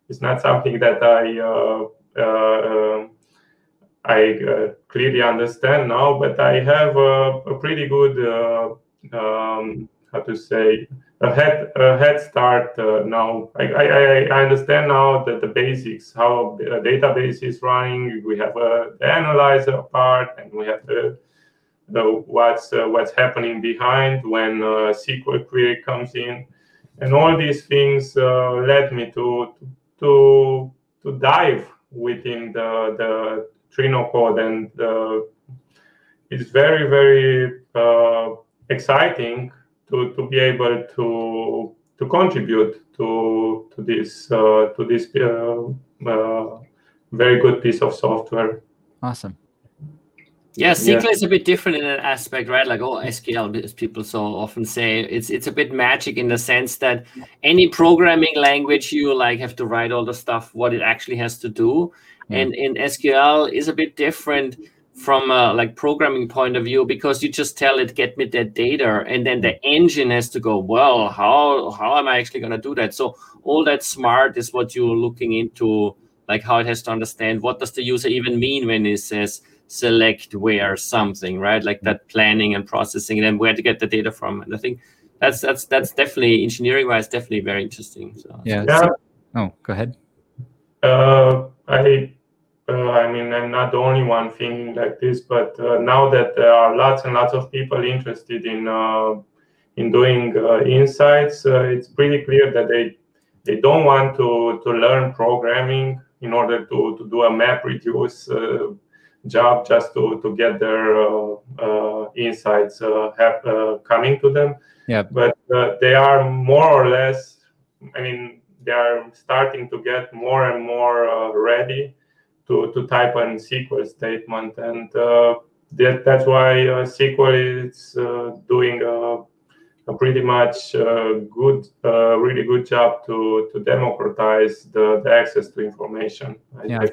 it's not something that I uh, I clearly understand now, but I have a, a pretty good um, how to say a head a head start uh, now. I, I, I understand now that the basics how a database is running. We have a the analyzer part, and we have the, the what's uh, what's happening behind when a SQL query comes in, and all these things uh, led me to to to dive within the the Trino code, and uh, it's very very uh, exciting to, to be able to to contribute to to this uh, to this uh, uh, very good piece of software. Awesome. Yeah, SQL yeah. is a bit different in an aspect, right? Like, oh, SQL, as people so often say, it's it's a bit magic in the sense that any programming language you like have to write all the stuff what it actually has to do, yeah. and in SQL is a bit different from a like programming point of view because you just tell it get me that data and then the engine has to go well how how am i actually going to do that? So all that smart is what you're looking into like how it has to understand what does the user even mean when it says select where something right? Like that planning and processing and then where to get the data from. And i think that's that's that's definitely engineering wise definitely very interesting so. Yeah, yeah. oh go ahead. Uh, i I mean, I'm not the only one thinking like this, but uh, now that there are lots and lots of people interested in uh, in doing uh, insights, uh, it's pretty clear that they they don't want to to learn programming in order to to do a map reduce uh, job just to to get their insights have, coming to them. Yeah, but they are more or less. I mean, they are starting to get more and more ready to, to type an SQL statement. And uh, that, that's why uh, SQL is uh, doing a, a, pretty much good, really good job to, to democratize the, the access to information. I, yeah. I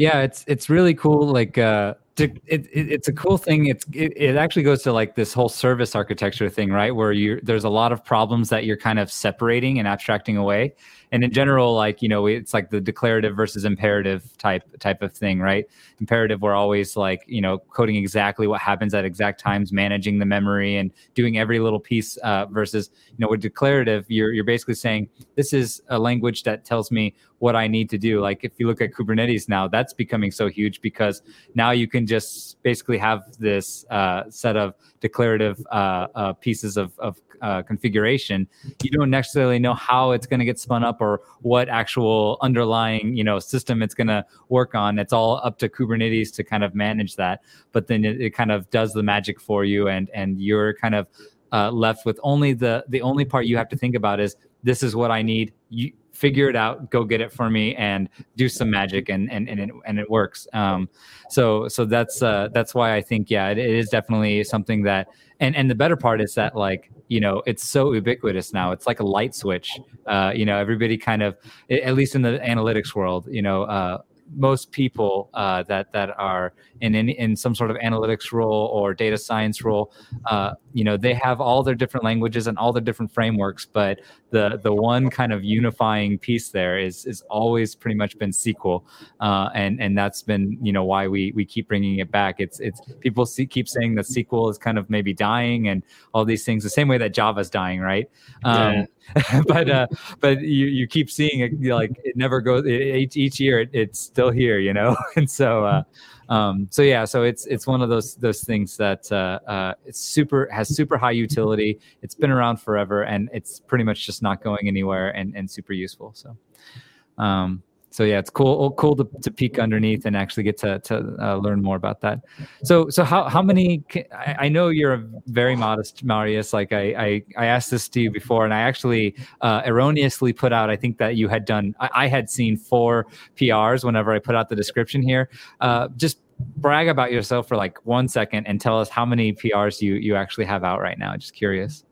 yeah, it's it's really cool. Like uh, to, it, it, it's a cool thing. It's it, it actually goes to like this whole service architecture thing, right? Where you there's a lot of problems that you're kind of separating and abstracting away and in general like you know it's like the declarative versus imperative type type of thing right imperative we're always like you know coding exactly what happens at exact times managing the memory and doing every little piece uh, versus you know with declarative you're you're basically saying this is a language that tells me what I need to do. Like if you look at Kubernetes now, that's becoming so huge because now you can just basically have this uh, set of declarative uh, uh, pieces of, of uh, configuration, you don't necessarily know how it's going to get spun up or what actual underlying you know system it's going to work on. It's all up to Kubernetes to kind of manage that. But then it, it kind of does the magic for you, and and you're kind of uh, left with only the the only part you have to think about is this is what I need. You figure it out, go get it for me, and do some magic, and and and it, and it works. Um, so so that's uh, that's why I think yeah, it, it is definitely something that. And and the better part is that like you know it's so ubiquitous now. It's like a light switch. Uh, you know everybody kind of at least in the analytics world, you know. Uh, most people uh, that that are in, in in some sort of analytics role or data science role, uh, you know, they have all their different languages and all their different frameworks, but the the one kind of unifying piece there is is always pretty much been SQL, uh, and and that's been you know why we we keep bringing it back. It's it's people see, keep saying that SQL is kind of maybe dying and all these things the same way that Java's dying, right? Um, yeah. but uh, but you you keep seeing it like it never goes. It, each each year it, it's still here, you know, and so. Uh, um, so yeah, so it's it's one of those those things that uh, uh, it's super has super high utility. It's been around forever, and it's pretty much just not going anywhere, and and super useful. So. Um, so yeah, it's cool oh, cool to, to peek underneath and actually get to to uh, learn more about that. So so how how many? I, know you're very modest, Marius. Like I, I, I asked this to you before, and I actually uh, erroneously put out. I think that you had done. I, I, had seen four PRs whenever I put out the description here. Uh, just brag about yourself for like one second and tell us how many PRs you you actually have out right now. Just curious.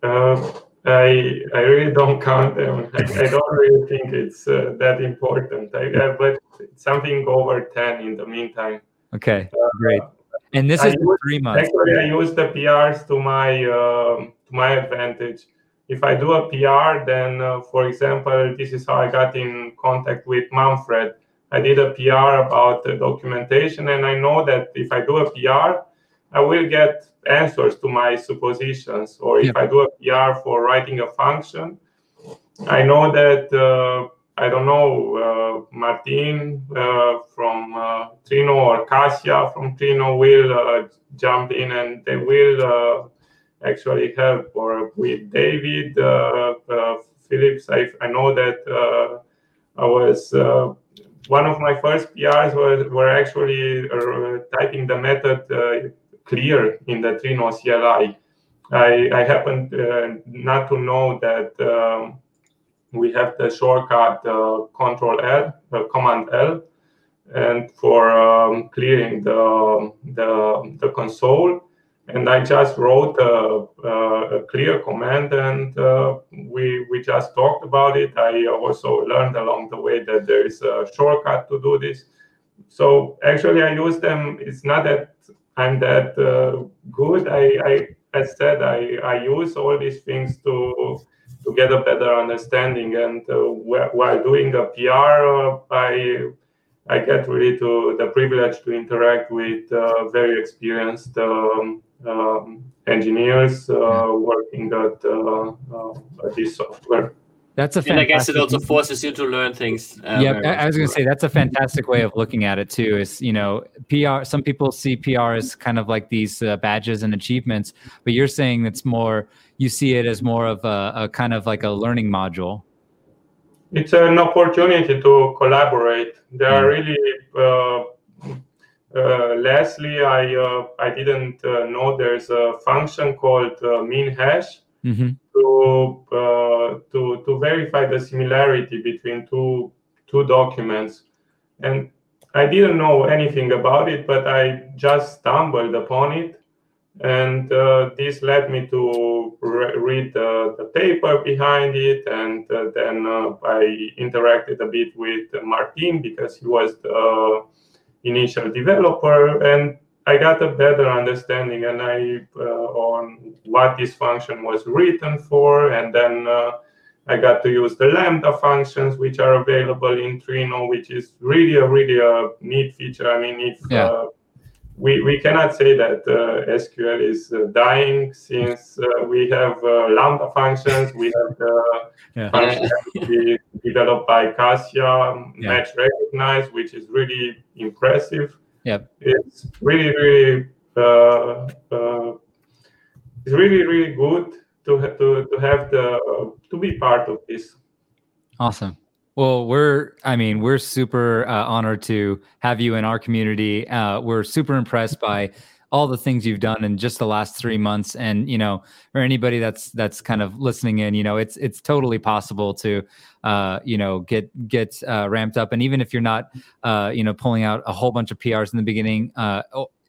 Uh, I I really don't count them. I, I don't really think it's uh, that important. I, uh, but something over ten in the meantime. Okay, uh, great. And this I is use, three months. Actually, I use the PRs to my um, to my advantage. If I do a PR, then, uh, for example, this is how I got in contact with Manfred. I did a PR about the documentation, and I know that if I do a PR, I will get answers to my suppositions. Or if yeah. I do a PR for writing a function, I know that uh, I don't know uh, Martin uh, from uh, Trino or Kasia from Trino will uh, jump in and they will uh, actually help. Or with David Phillips, I, I know that I was one of my first PRs was were actually uh, typing the method uh, clear in the Trino CLI. I, I happened uh, not to know that um, we have the shortcut uh, Control L, uh, Command L, and for um, clearing the, the the console. And I just wrote a, a clear command, and uh, we we just talked about it. I also learned along the way that there is a shortcut to do this. So actually, I use them. It's not that I'm that uh, good. I, I, as said, I, I use all these things to to get a better understanding. And uh, while doing a PR, uh, I I get really to the privilege to interact with uh, very experienced um, um, engineers uh, working at, uh, at this software. That's a and I guess it also forces you to learn things. Uh, yeah, I, I was going to say that's a fantastic way of looking at it too. Is you know PR? Some people see PR as kind of like these uh, badges and achievements, but you're saying it's more. You see it as more of a, a kind of like a learning module. It's an opportunity to collaborate. There are really. Uh, uh, lastly, I uh, I didn't uh, know there's a function called uh, min hash, mm-hmm. To, uh, to, to verify the similarity between two, two documents. And I didn't know anything about it, but I just stumbled upon it. And uh, this led me to re- read the paper behind it. And uh, then uh, I interacted a bit with Martin because he was the initial developer. And I got a better understanding and I uh, on what this function was written for, and then uh, I got to use the lambda functions which are available in Trino, which is really a really a neat feature. I mean, if yeah. uh, we, we cannot say that uh, SQL is uh, dying since uh, we have lambda functions, we have the yeah. functions developed by Kasia, yeah. match recognize, which is really impressive. Yeah, it's really, really, uh, uh, it's really, really good to ha- to to have the uh, to be part of this. Awesome. Well, we're, I mean, we're super uh, honored to have you in our community. Uh, we're super impressed by all the things you've done in just the last three months and you know or anybody that's that's kind of listening in you know it's it's totally possible to uh, you know get get uh, ramped up and even if you're not uh, you know pulling out a whole bunch of prs in the beginning uh,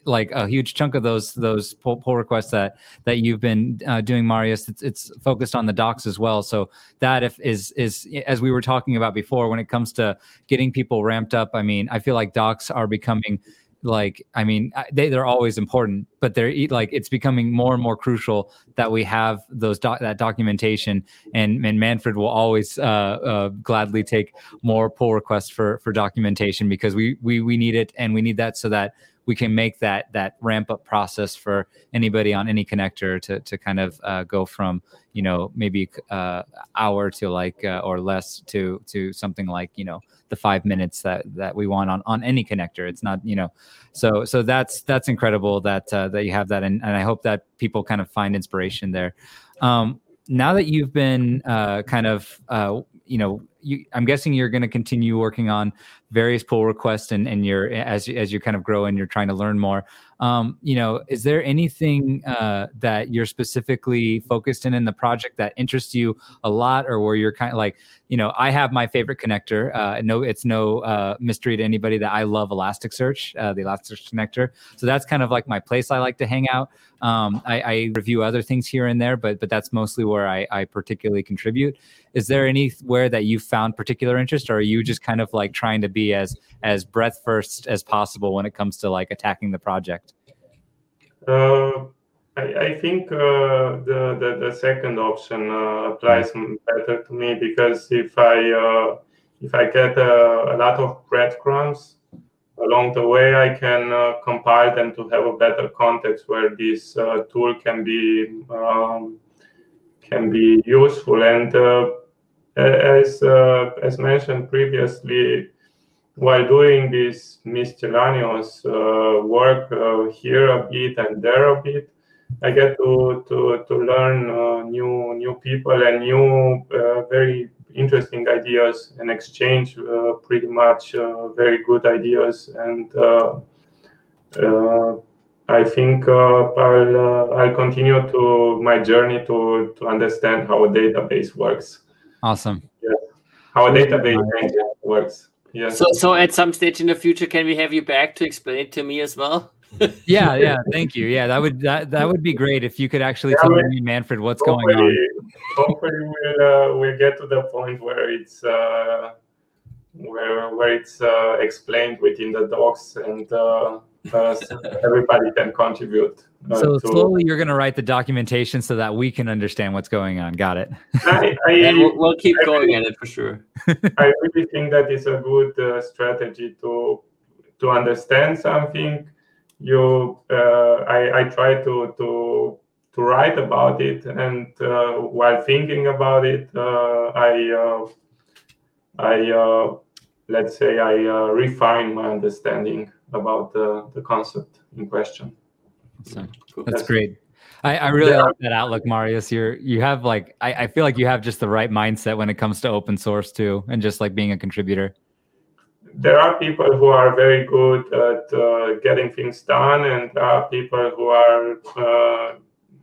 like a huge chunk of those those pull, pull requests that that you've been uh, doing, Marius. It's, it's focused on the docs as well. So that if is is as we were talking about before, when it comes to getting people ramped up, I mean, I feel like docs are becoming like i mean they, they're always important but they're like it's becoming more and more crucial that we have those doc, that documentation and and manfred will always uh, uh, gladly take more pull requests for for documentation because we we we need it and we need that so that we can make that that ramp up process for anybody on any connector to to kind of uh, go from you know maybe uh, hour to like uh, or less to to something like you know the five minutes that that we want on on any connector. It's not you know so so that's that's incredible that uh, that you have that and, and I hope that people kind of find inspiration there. Um, now that you've been uh, kind of uh, you know you, I'm guessing you're going to continue working on various pull requests and, and you're as as you kind of grow and you're trying to learn more. Um, you know is there anything uh, that you're specifically focused in in the project that interests you a lot or where you're kind of like you know i have my favorite connector uh, no it's no uh, mystery to anybody that i love elasticsearch uh, the elasticsearch connector. So that's kind of like my place i like to hang out. Um, I, I, review other things here and there but but that's mostly where I, I particularly contribute. Is there anywhere that you found particular interest or are you just kind of like trying to be as as breadth first as possible when it comes to like attacking the project? Uh, I, I, think uh, the, the, the second option uh, applies better to me because if I uh, if I get a, a, lot of breadcrumbs along the way, I can uh, compile them to have a better context where this uh, tool can be um, can be useful and as as mentioned previously while doing this miscellaneous uh, work uh, here a bit and there a bit, I get to to, to learn uh, new new people and new uh, very interesting ideas and exchange uh, pretty much uh, very good ideas and. I think I'll I'll continue to my journey to to understand how a database works. Awesome. Yeah. How a database engine works. Yeah. So, so at some stage in the future, can we have you back to explain it to me as well? yeah, yeah. Thank you. Yeah, that would that that would be great if you could actually yeah, tell me, Manfred, what's going on. Hopefully, we'll uh, we'll get to the point where it's uh, where where it's uh, explained within the docs and uh, uh, everybody can contribute. Uh, so to, slowly, you're going to write the documentation so that we can understand what's going on. Got it. I, I, we'll, we'll, keep I going really, at it for sure. I really think that is a good uh, strategy to to understand something. You, uh, I, I try to to to write about it, and uh, while thinking about it, uh, I I let's say I refine my understanding about the, the concept in question. So, cool. That's great. I, I really yeah. like that outlook, Marius. You're you have like I, I feel like you have just the right mindset when it comes to open source too, and just like being a contributor. There are people who are very good at uh, getting things done, and there are people who are uh,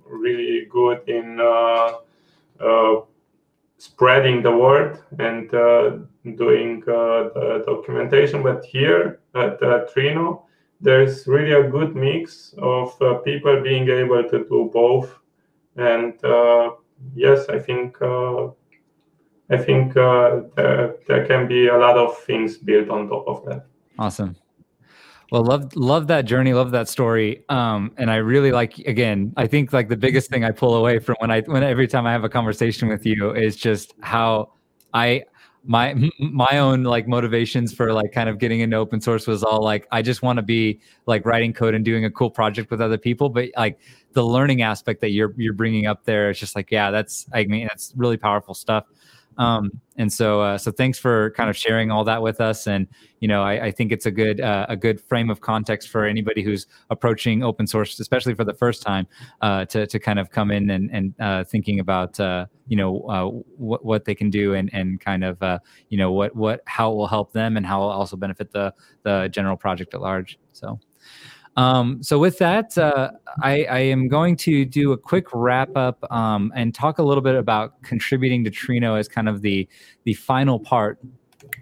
really good in uh, uh spreading the word and uh, doing uh, the documentation. But here at uh, Trino, there's really a good mix of uh, people being able to do both. And uh, yes, I think uh, I think there, there can be a lot of things built on top of that. Awesome. Well, love love that journey, love that story. Um, and I really like again, I think like the biggest thing I pull away from when I when every time I have a conversation with you is just how I my my own like motivations for like kind of getting into open source was all like I just want to be like writing code and doing a cool project with other people, but like the learning aspect that you're you're bringing up there is just like yeah, that's I mean that's really powerful stuff. Um, and so, uh, so thanks for kind of sharing all that with us. And you know, I, I think it's a good uh, a good frame of context for anybody who's approaching open source, especially for the first time, uh, to to kind of come in and and uh, thinking about uh, you know uh, what what they can do and and kind of you know what what how it will help them and how it will also benefit the the general project at large. So. Um, so with that, uh, I, I, am going to do a quick wrap up um, and talk a little bit about contributing to Trino as kind of the the final part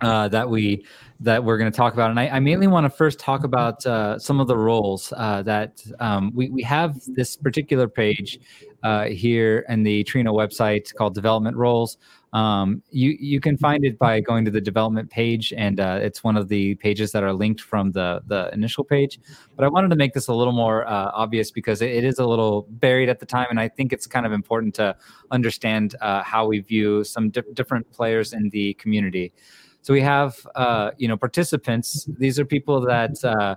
uh, that we that we're going to talk about. And I, I mainly want to first talk about uh, some of the roles uh, that um, we we have this particular page uh, here in the Trino website called Development Roles. Um, you you can find it by going to the development page, and uh, it's one of the pages that are linked from the the initial page. But I wanted to make this a little more uh, obvious because it, it is a little buried at the time, and I think it's kind of important to understand uh, how we view some di- different players in the community. So we have, uh, you know, participants. These are people that uh,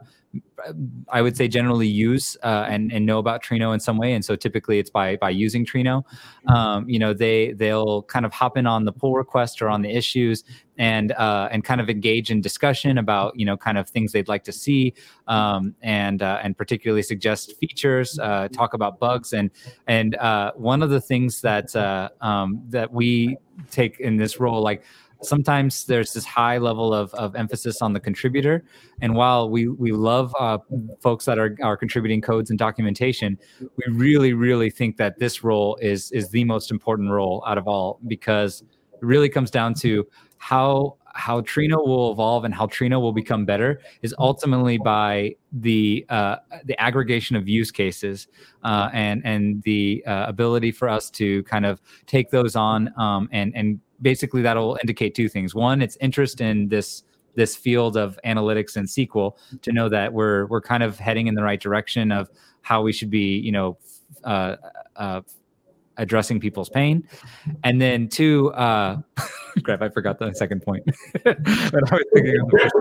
I would say generally use uh, and and know about Trino in some way, and so typically it's by by using Trino. Um, you know, they they'll kind of hop in on the pull request or on the issues and uh, and kind of engage in discussion about you know kind of things they'd like to see um, and uh, and particularly suggest features, uh, talk about bugs, and and uh, one of the things that uh, um, that we take in this role like sometimes there's this high level of, of emphasis on the contributor. And while we we love uh, folks that are, are contributing codes and documentation we really really think that this role is is the most important role out of all because it really comes down to how how Trino will evolve and how Trino will become better is ultimately by the uh, the aggregation of use cases uh, and and the uh, ability for us to kind of take those on um, and and basically that'll indicate two things. One, it's interest in this this field of analytics and SQL to know that we're we're kind of heading in the right direction of how we should be, you know, uh, uh, addressing people's pain. And then two, uh, crap, I forgot the second point. but I was thinking of the first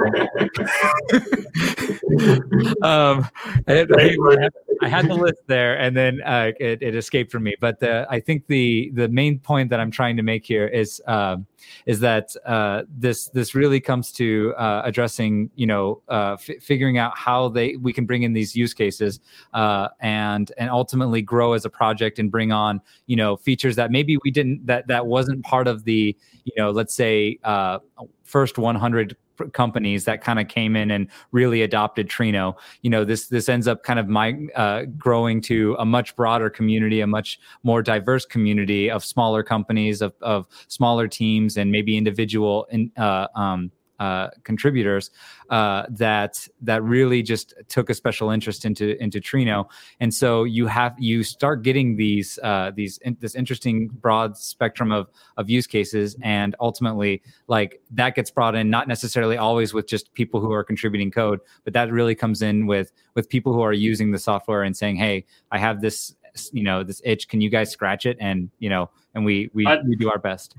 point. um, I, I, I, had the list there, and then uh, it, it, escaped from me. But the, I think the the main point that I'm trying to make here is uh, is that uh, this this really comes to uh, addressing, you know, uh, f- figuring out how they we can bring in these use cases uh, and and ultimately grow as a project and bring on you know features that maybe we didn't that that wasn't part of the you know let's say first 100 companies that kind of came in and really adopted Trino. You know, this this ends up kind of my uh, growing to a much broader community, a much more diverse community of smaller companies, of, of smaller teams, and maybe individual in, uh, um, uh, contributors uh, that that really just took a special interest into into Trino, and so you have you start getting these uh, these in, this interesting broad spectrum of of use cases, and ultimately like that gets brought in not necessarily always with just people who are contributing code, but that really comes in with with people who are using the software and saying, hey, I have this you know this itch, can you guys scratch it? And you know, and we we, we do our best.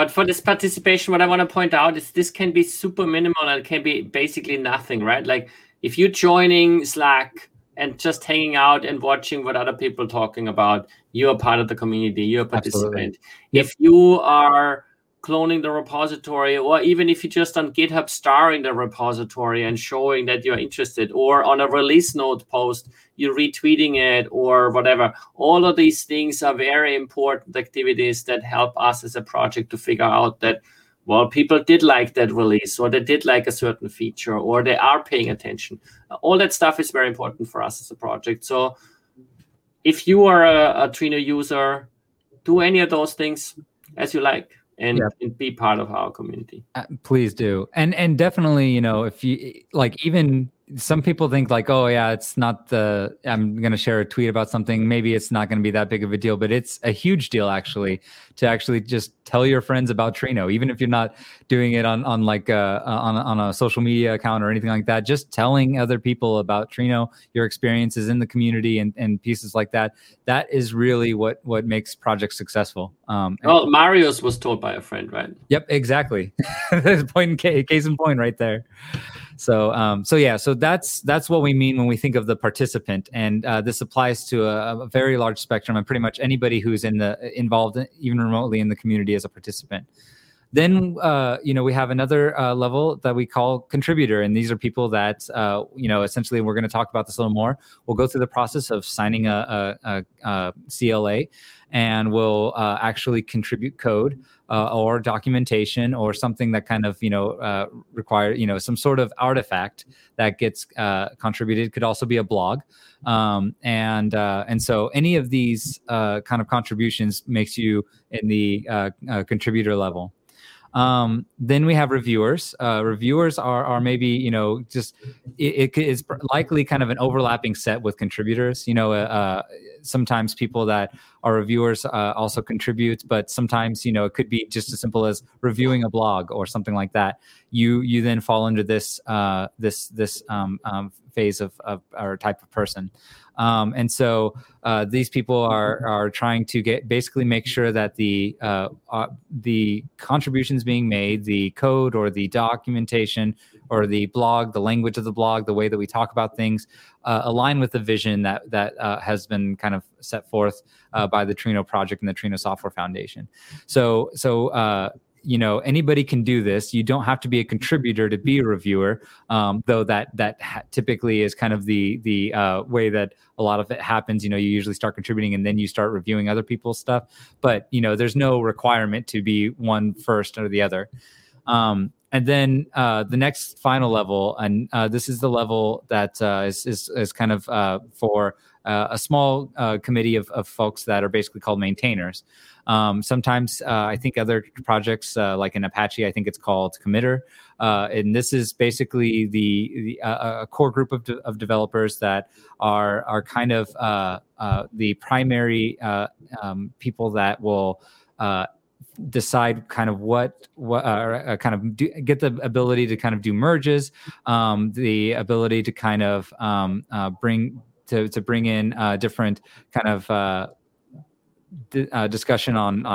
But for this participation, what I want to point out is this can be super minimal and it can be basically nothing, right? Like if you're joining Slack and just hanging out and watching what other people are talking about, you're part of the community, you're a participant. Yep. If you are cloning the repository, or even if you're just on GitHub starring the repository and showing that you're interested, or on a release note post, you're retweeting it or whatever. All of these things are very important activities that help us as a project to figure out that, well, people did like that release, or they did like a certain feature, or they are paying attention. All that stuff is very important for us as a project. So if you are a, a Trino user, do any of those things as you like and, yeah. and be part of our community. Uh, please do. And and definitely, you know, if you like even some people think like, oh yeah, it's not the. I'm going to share a tweet about something. Maybe it's not going to be that big of a deal, but it's a huge deal actually to actually just tell your friends about Trino, even if you're not doing it on on like a, uh, on on a social media account or anything like that. Just telling other people about Trino, your experiences in the community and, and pieces like that. That is really what what makes projects successful. Um, well, Marius was told by a friend, right? Yep, exactly. point in case, case in point, right there. So, um, so yeah, so that's that's what we mean when we think of the participant, and uh, this applies to a, a, very large spectrum and pretty much anybody who's in the involved, even remotely in the community as a participant. Then uh, you know we have another uh, level that we call contributor, and these are people that uh, you know essentially we're going to talk about this a little more. We'll go through the process of signing a, a, a, a CLA, and we'll uh, actually contribute code uh, or documentation or something that kind of you know uh, require you know some sort of artifact that gets contributed. Could also be a blog. Um, and and so any of these kind of contributions makes you in the contributor level um, then we have reviewers. Uh, reviewers are are maybe you know just it, it is likely kind of an overlapping set with contributors. You know, uh, uh, sometimes people that are reviewers uh, also contribute, but sometimes you know it could be just as simple as reviewing a blog or something like that. You you then fall into this uh, this this um, um, phase of, of or type of person. Um, and so uh, these people are are trying to get basically make sure that the uh, uh, the contributions being made, the code or the documentation or the blog, the language of the blog, the way that we talk about things, uh, align with the vision that that uh, has been kind of set forth uh, by the Trino project and the Trino Software Foundation. So so you know anybody can do this. You don't have to be a contributor to be a reviewer um, though that that ha- typically is kind of the the uh, way that a lot of it happens. You know you usually start contributing and then you start reviewing other people's stuff. But you know there's no requirement to be one first or the other. Um, and then uh, the next final level and uh, this is the level that uh, is, is is kind of uh, for uh, a small uh, committee of, of folks that are basically called maintainers. Um, sometimes uh, I think other projects uh, like in Apache, I think it's called committer. Uh, and this is basically the, the uh, a core group of, de- of developers that are are kind of the primary um, people that will decide kind of what what uh, kind of do, get the ability to kind of do merges um, the ability to kind of um, uh, bring to to bring in uh, different kind of uh, uh, discussion on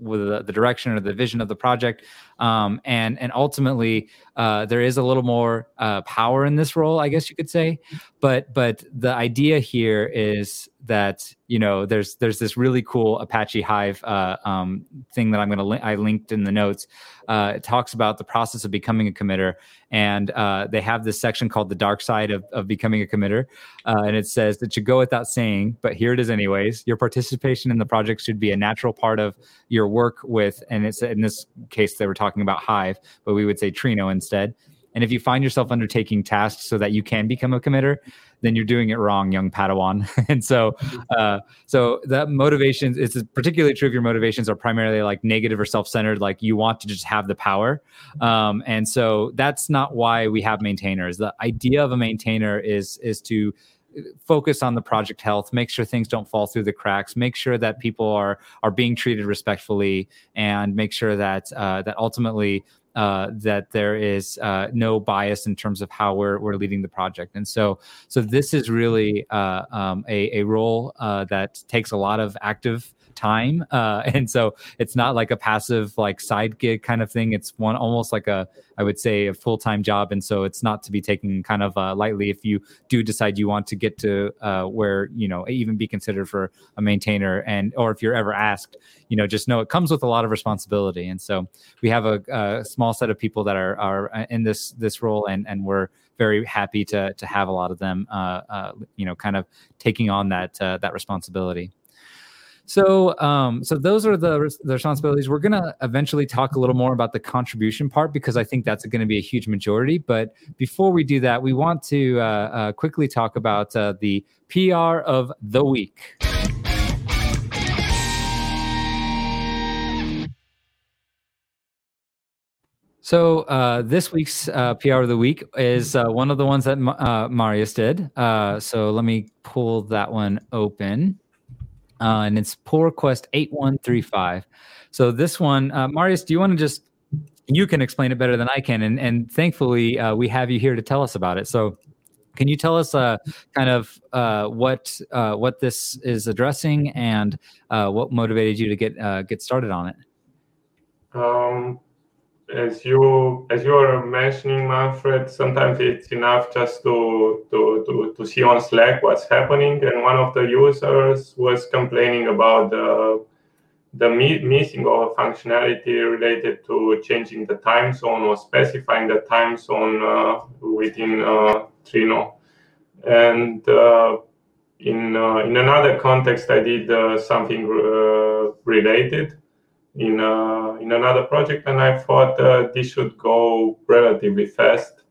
with the, the, direction or the vision of the project, um, and and ultimately uh, there is a little more uh, power in this role, I guess you could say. But but the idea here is that you know there's there's this really cool Apache Hive uh, um, thing that I'm to li- I linked in the notes. Uh, it talks about the process of becoming a committer, and uh, they have this section called the dark side of, of becoming a committer, uh, and it says that should go without saying, but here it is anyways. Your participation in the project should be a natural part of your work with, and it's in this case they were talking about Hive, but we would say Trino instead. And if you find yourself undertaking tasks so that you can become a committer, then you're doing it wrong, young Padawan. and so, uh, so that motivations, it's particularly true if your motivations are primarily like negative or self-centered, like you want to just have the power. Um, and so that's not why we have maintainers. The idea of a maintainer is is to focus on the project health make sure things don't fall through the cracks make sure that people are are being treated respectfully and make sure that uh, that ultimately uh, that there is uh, no bias in terms of how we're, we're leading the project. And so, so this is really uh, um, a, a role uh, that takes a lot of active time. Uh, and so it's not like a passive like side gig kind of thing. It's one almost like a I would say a full time job. And so it's not to be taken kind of uh, lightly if you do decide you want to get to uh, where you know even be considered for a maintainer and or if you're ever asked, you know, just know it comes with a lot of responsibility. And so we have a, a small set of people that are are uh, in this this role and and we're very happy to to have a lot of them, uh, uh, you know, kind of taking on that uh, that responsibility. So, um, so those are the, the responsibilities. We're going to eventually talk a little more about the contribution part because I think that's going to be a huge majority. But before we do that, we want to uh, uh, quickly talk about uh, the PR of the week. So uh, this week's uh, PR of the week is uh, one of the ones that uh, Marius did. Uh, so let me pull that one open uh, and it's pull request 8135. So this one, uh, Marius, do you want to just, you can explain it better than I can. And, and thankfully, uh, we have you here to tell us about it. So can you tell us uh, kind of uh, what uh, what this is addressing and uh, what motivated you to get uh, get started on it? Um, as you as you are mentioning, Manfred, sometimes it's enough just to, to to to see on Slack what's happening. And one of the users was complaining about the the mi- missing of functionality related to changing the time zone or specifying the time zone uh, within uh, Trino. And uh, in uh, in another context, I did uh, something uh, related in in another project, and I thought this should go relatively fast.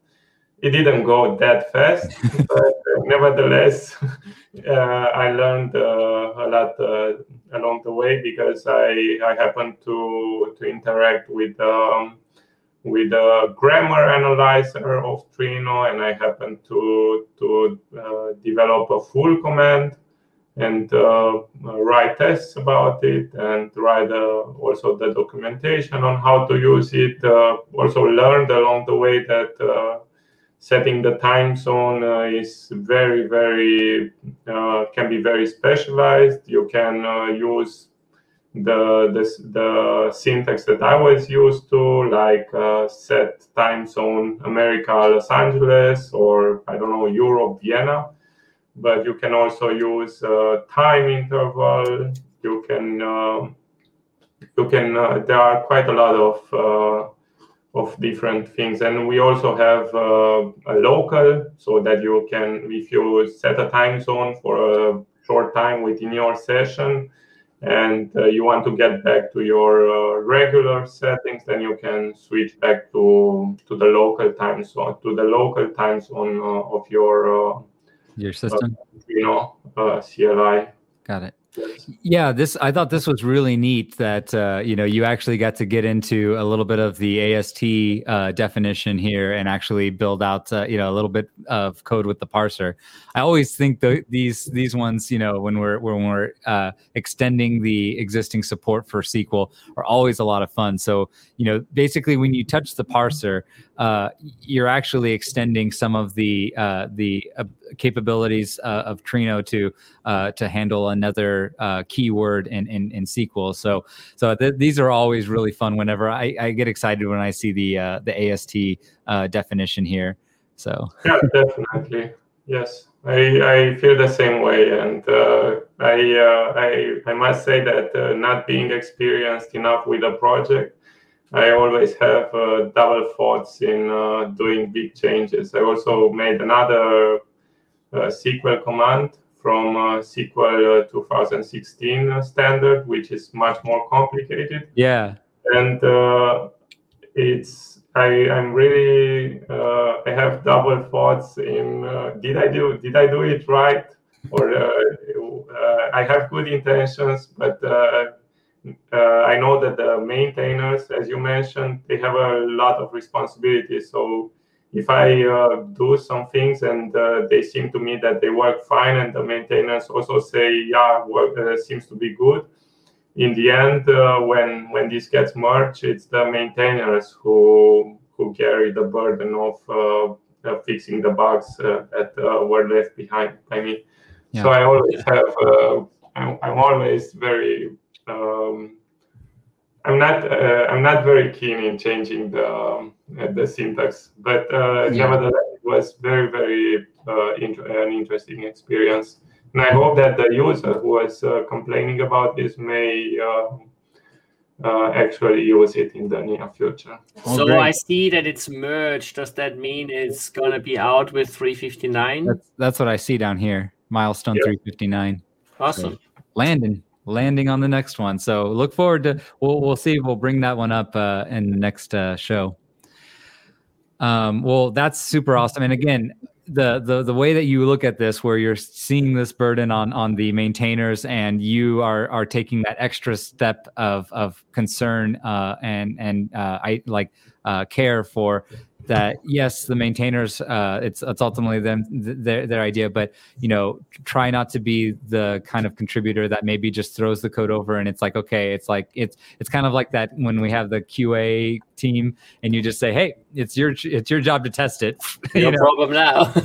It didn't go that fast, but nevertheless, uh, I learned uh, a lot uh, along the way because I I happened to to interact with um, with a grammar analyzer of Trino, and I happened to to uh, develop a full command and uh, write tests about it and write uh, also the documentation on how to use it. also learned along the way that setting the time zone uh, is very very uh, can be very specialized you can uh, use the, the the syntax that i was used to like uh, set time zone america los angeles or i don't know europe vienna but you can also use uh, time interval you can um, you can uh, there are quite a lot of of different things. And we also have uh, a local so that you can, if you set a time zone for a short time within your session and uh, you want to get back to your uh, regular settings, then you can switch back to, to the local time zone, to the local time zone uh, of your, uh, your system, you know, CLI. Got it. Yeah, this I thought this was really neat that uh, you know you actually got to get into a little bit of the AST uh, definition here and actually build out uh, you know a little bit of code with the parser. I always think the, these these ones you know when we're when we're uh, extending the existing support for SQL are always a lot of fun. So you know basically when you touch the parser, uh, you're actually extending some of the uh, the uh, capabilities uh, of Trino to uh, to handle another uh, keyword in, in, in SQL. So so th- these are always really fun. Whenever I, I get excited when I see the the AST definition here. So yeah, definitely yes. I, I feel the same way, and I, I I must say that not being experienced enough with a project, I always have uh, double thoughts in uh, doing big changes. I also made another uh, SQL command from uh, SQL uh, 2016 standard, which is much more complicated. Yeah, and uh, it's I I'm really I have double thoughts in did I do did I do it right or I have good intentions, but uh, I know that the maintainers, as you mentioned, they have a lot of responsibilities. So if I uh, do some things and uh, they seem to me that they work fine, and the maintainers also say, yeah, work uh, seems to be good. In the end, uh, when when this gets merged, it's the maintainers who who carry the burden of uh, fixing the bugs that were left behind by me. Yeah. So I always have. I'm, I'm always very um, I'm not uh, I'm not very keen in changing the um, the syntax, but uh, yeah. nevertheless, it was very very uh, int- an interesting experience, and I hope that the user who was uh, complaining about this may. Uh, uh, actually use it in the near future. So oh, I see that it's merged. Does that mean it's gonna be out with 359? That's, that's what I see down here. Milestone yeah. 359. Awesome. So, Landon, landing on the next one. So look forward to we'll we'll see. We'll bring that one up uh, in the next uh, show. Um, well, that's super awesome. And again, the the the way that you look at this, where you're seeing this burden on on the maintainers, and you are are taking that extra step of of concern uh, and and uh, I like uh, care for that yes the maintainers uh, it's it's ultimately them their, their idea but you know try not to be the kind of contributor that maybe just throws the code over and it's like okay it's like it's it's kind of like that when we have the qa team and you just say hey it's your it's your job to test it. No problem now.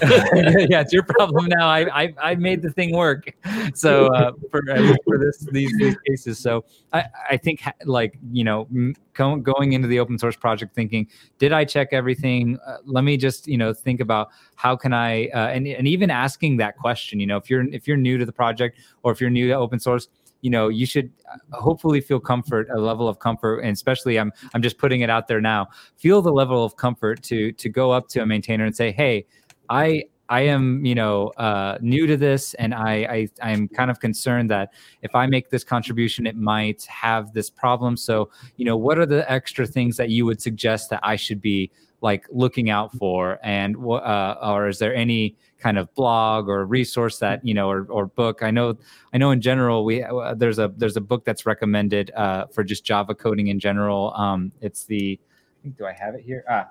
Yeah it's your problem now. I, I i made the thing work. So uh, for for this these, these cases. So i i think like you know going into the open source project thinking did i check everything uh, let me just you know think about how can i uh, and, and even asking that question you know if you're if you're new to the project or if you're new to open source you know you should uh, hopefully feel comfort a level of comfort and especially i'm i'm just putting it out there now feel the level of comfort to to go up to a maintainer and say hey i I am, you know, uh, new to this, and I, I I'm kind of concerned that if I make this contribution, it might have this problem. So, you know, what are the extra things that you would suggest that I should be like looking out for? And uh, or is there any kind of blog or resource that you know or, or book? I know i know in general we uh, there's a there's a book that's recommended uh, for just java coding in general. Um, it's the I think, do i have it here? Ah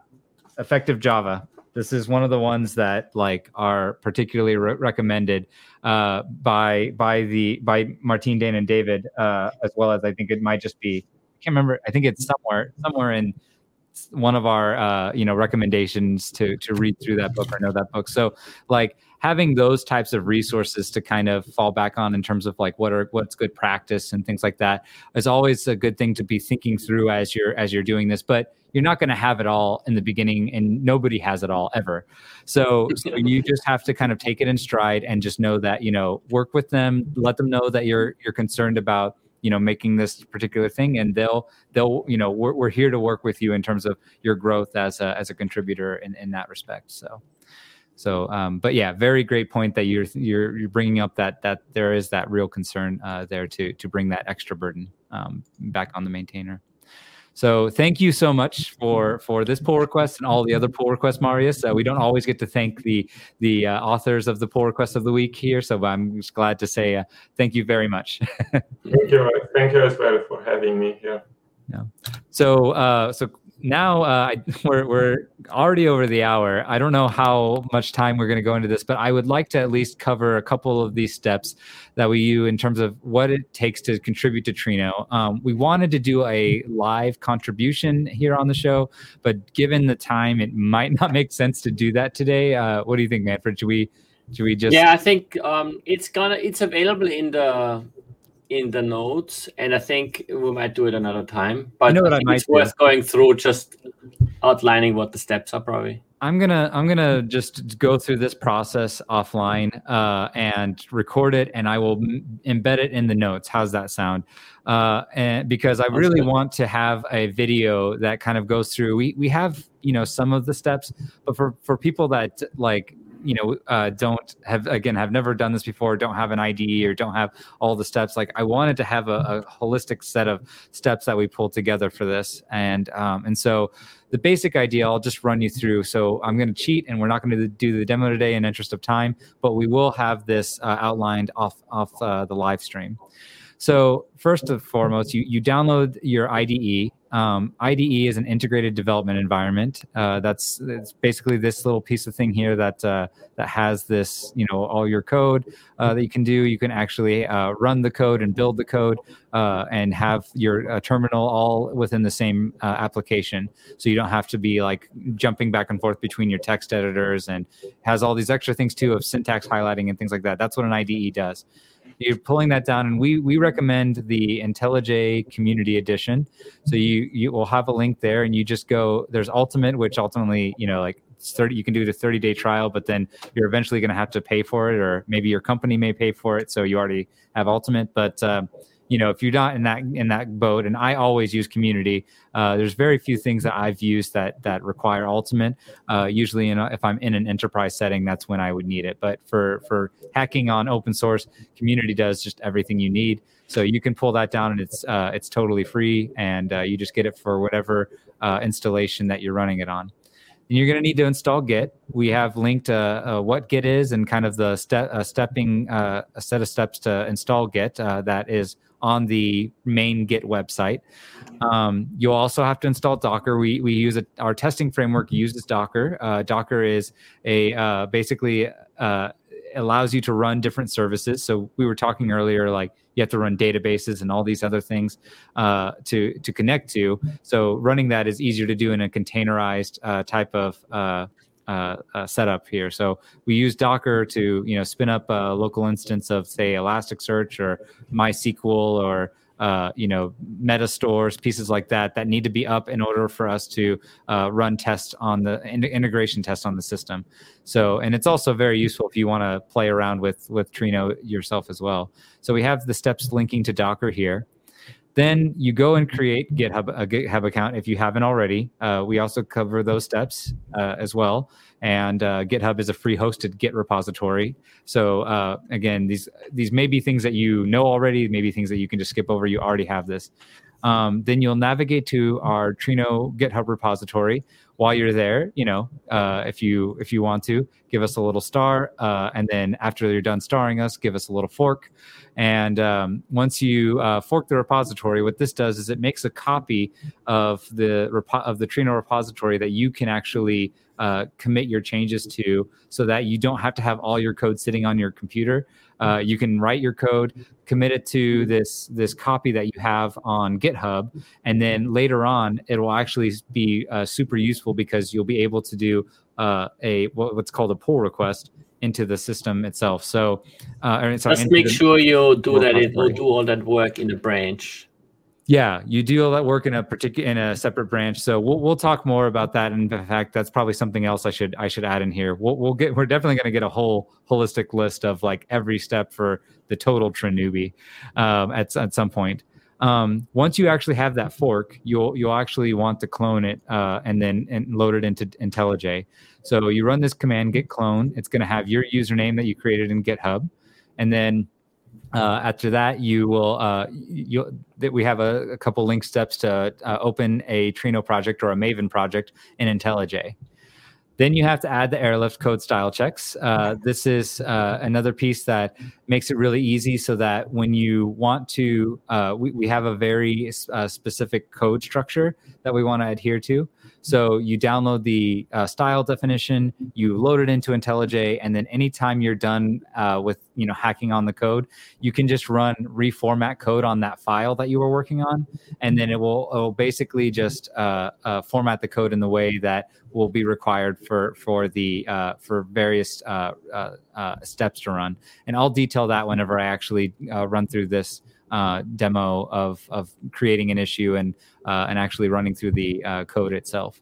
effective java. This is one of the ones that like are particularly re- recommended uh, by by the by Martin Dain and David, uh, as well as I think it might just be I can't remember. I think it's somewhere somewhere in one of our uh, you know recommendations to to read through that book or know that book. So like having those types of resources to kind of fall back on in terms of like what are what's good practice and things like that is always a good thing to be thinking through as you're as you're doing this. But you're not going to have it all in the beginning and nobody has it all ever so, so you just have to kind of take it in stride and just know that you know work with them let them know that you're you're concerned about you know making this particular thing and they'll they'll you know we're, we're here to work with you in terms of your growth as a as a contributor in in that respect so. So um, but yeah very great point that you're you're you're bringing up that that there is that real concern uh, there to to bring that extra burden um, back on the maintainer so thank you so much for for this pull request and all the other pull requests, Marius. Uh, we don't always get to thank the the uh, authors of the pull request of the week here, so I'm just glad to say uh, thank you very much. thank you, thank you as well for having me here. Yeah. So uh, so now uh, we're, we're already over the hour. I don't know how much time we're going to go into this, but I would like to at least cover a couple of these steps that we use in terms of what it takes to contribute to Trino. Um, we wanted to do a live contribution here on the show, but given the time, it might not make sense to do that today. Uh, what do you think, Manfred? Should we? Should we just? Yeah, I think um, it's gonna. It's available in the in the notes, and I think we might do it another time. But you know what I, I might it's do? worth going through, just outlining what the steps are, probably. I'm gonna I'm gonna just go through this process offline uh, and record it, and I will m- embed it in the notes. How's that sound? Uh, and because I really want to have a video that kind of goes through. We we have you know some of the steps, but for for people that like you know uh, don't have again have never done this before don't have an id or don't have all the steps like i wanted to have a, a holistic set of steps that we pulled together for this and um, and so the basic idea i'll just run you through so i'm going to cheat and we're not going to do the demo today in interest of time but we will have this uh, outlined off off uh, the live stream so first and foremost, you, you download your IDE. Um, IDE is an integrated development environment. Uh, that's it's basically this little piece of thing here that uh, that has this, you know, all your code uh, that you can do. You can actually uh, run the code and build the code uh, and have your uh, terminal all within the same application. So you don't have to be like jumping back and forth between your text editors and has all these extra things too of syntax highlighting and things like that. That's what an IDE does you're pulling that down and we we recommend the IntelliJ community edition. So you you will have a link there and you just go there's ultimate which ultimately you know like 30 you can do the 30 day trial but then you're eventually going to have to pay for it or maybe your company may pay for it so you already have ultimate. But uh, you know if you're not in that in that boat and i always use community uh, there's very few things that i've used that that require ultimate uh, usually in a, if i'm in an enterprise setting that's when i would need it. But for for hacking on open source community does just everything you need. So you can pull that down and it's uh, it's totally free and uh, you just get it for whatever uh, installation that you're running it on. And you're going to need to install Git. We have linked uh, uh, what Git is and kind of the step, uh, stepping a set of steps to install Git that is on the main Git website. Um, you'll also have to install Docker. We we use a, our testing framework uses Docker. Uh, Docker is a uh, basically uh, allows you to run different services. So we were talking earlier, like you have to run databases and all these other things uh, to to connect to. So running that is easier to do in a containerized uh, type of uh, uh, uh, setup here. So we use Docker to you know spin up a local instance of say Elasticsearch or MySQL or uh, you know, meta stores, pieces like that that need to be up in order for us to uh, run tests on the in- integration test on the system. So, and it's also very useful if you want to play around with with Trino yourself as well. So we have the steps linking to Docker here. Then you go and create GitHub a GitHub account if you haven't already. Uh, we also cover those steps uh, as well. And uh, GitHub is a free hosted Git repository. So uh, again, these these may be things that you know already, maybe things that you can just skip over. You already have this. Um, then you'll navigate to our Trino GitHub repository. While you're there, you know, uh, if you if you want to, give us a little star, uh, and then after you're done starring us, give us a little fork. And um, once you uh, fork the repository, what this does is it makes a copy of the repo- of the Trino repository that you can actually uh, commit your changes to, so that you don't have to have all your code sitting on your computer. Uh, you can write your code, commit it to this this copy that you have on GitHub, and then later on, it will actually be uh, super useful because you'll be able to do uh, a what's called a pull request into the system itself. So, uh, sorry, just make sure you do that. It will do all that work in the branch. Yeah, you do all that work in a particular in a separate branch. So we'll we'll talk more about that. And in fact, that's probably something else I should I should add in here. We'll we'll get we're definitely going to get a whole holistic list of like every step for the total Trinewbie um, at at some point. Um, once you actually have that fork, you'll you'll actually want to clone it uh, and then and load it into IntelliJ. So you run this command git clone. It's going to have your username that you created in GitHub, and then uh, after that, you will uh, you that we have a, a, couple link steps to uh, open a Trino project or a Maven project in IntelliJ. Then you have to add the airlift code style checks. Uh, this is uh, another piece that makes it really easy so that when you want to, uh, we, we have a very uh, specific code structure that we want to adhere to. So you download the uh, style definition, you load it into IntelliJ, and then anytime you're done uh, with you know hacking on the code, you can just run reformat code on that file that you were working on, and then it will, it will basically just format the code in the way that will be required for for the uh, for various uh, steps to run. And I'll detail that whenever I actually run through this uh, demo of of creating an issue and uh, and actually running through the uh, code itself.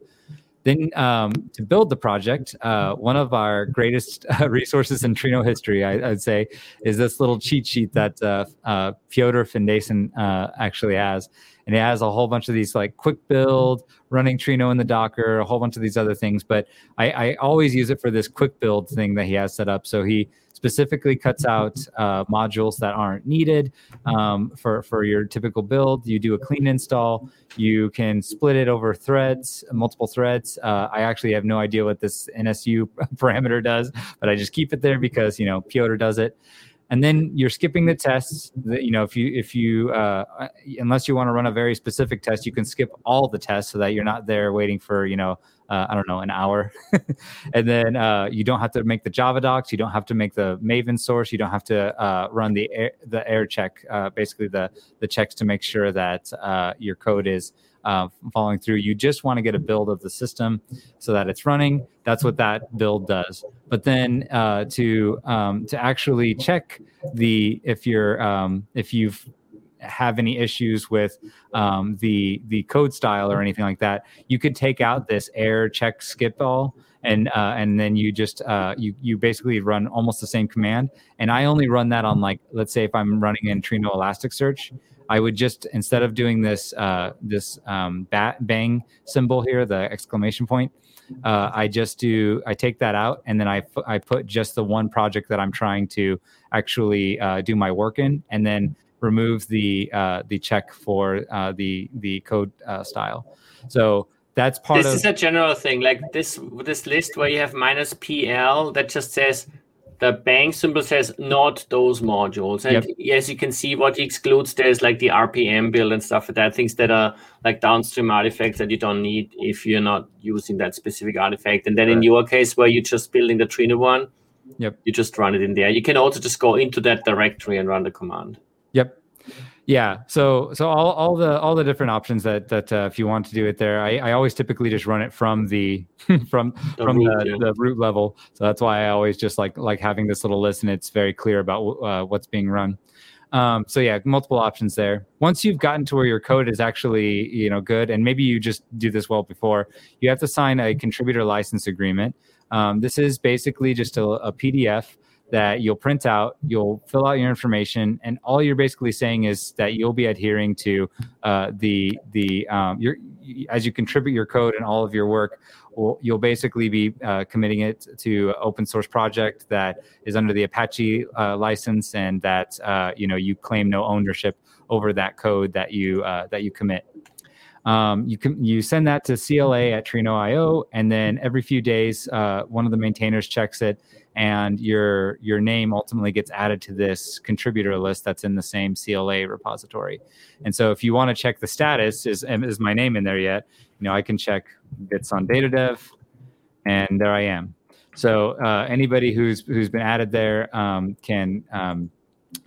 Then um, to build the project, uh, one of our greatest uh, resources in Trino history, I, would say, is this little cheat sheet that uh, uh, Fyodor Findeisen uh, actually has, and it has a whole bunch of these like quick build, running Trino in the Docker, a whole bunch of these other things. But I, I always use it for this quick build thing that he has set up. So he specifically cuts out uh, modules that aren't needed um, for, for your typical build. You do a clean install. You can split it over threads, multiple threads. Uh, I actually have no idea what this NSU parameter does, but I just keep it there because, you know, Piotr does it and then you're skipping the tests that you know if you if you uh, unless you want to run a very specific test you can skip all the tests so that you're not there waiting for you know uh, i don't know an hour. And then uh, you don't have to make the java docs. You don't have to make the maven source. You don't have to uh, run the air, the air check uh, basically the the checks to make sure that uh, your code is uh, following through. You just want to get a build of the system so that it's running. That's what that build does. But then uh, to um, to actually check the if you're um, if you've have any issues with um, the the code style or anything like that, you could take out this error check skip all and uh, and then you just uh, you you basically run almost the same command. And I only run that on like let's say if I'm running in Trino Elasticsearch, I would just instead of doing this uh, this um, bat bang symbol here, the exclamation point, uh, I just do I take that out and then I, I put just the one project that I'm trying to actually uh, do my work in, and then remove the uh, the check for uh, the the code uh, style. So that's part this of. This is a general thing, like this this list where you have minus PL that just says the bang symbol says not those modules. And yep. as you can see, what he excludes there's like the RPM build and stuff like that, things that are like downstream artifacts that you don't need if you're not using that specific artifact. And then right. in your case, where you're just building the Trino one, yep. you just run it in there. You can also just go into that directory and run the command. Yeah. So so all, all the all the different options that that uh, if you want to do it there, I, I always typically just run it from the from the from root, the, yeah. the root level. So that's why I always just like like having this little list and it's very clear about uh, what's being run. Um, so yeah, multiple options there. Once you've gotten to where your code is actually you know good, and maybe you just do this well before, you have to sign a contributor license agreement. Um, this is basically just a, a PDF that you'll print out, you'll fill out your information, and all you're basically saying is that you'll be adhering to uh, the the um, your as you contribute your code and all of your work. Well, you'll basically be uh, committing it to open source project that is under the Apache uh, license, and that uh, you know you claim no ownership over that code that you uh, that you commit. Um, you can you send that to CLA at Trino.io, and then every few days, uh, one of the maintainers checks it, and your your name ultimately gets added to this contributor list that's in the same CLA repository. And so, if you want to check the status, is is my name in there yet? You know, I can check bitsondatadev, and there I am. So uh, anybody who's who's been added there um, can um,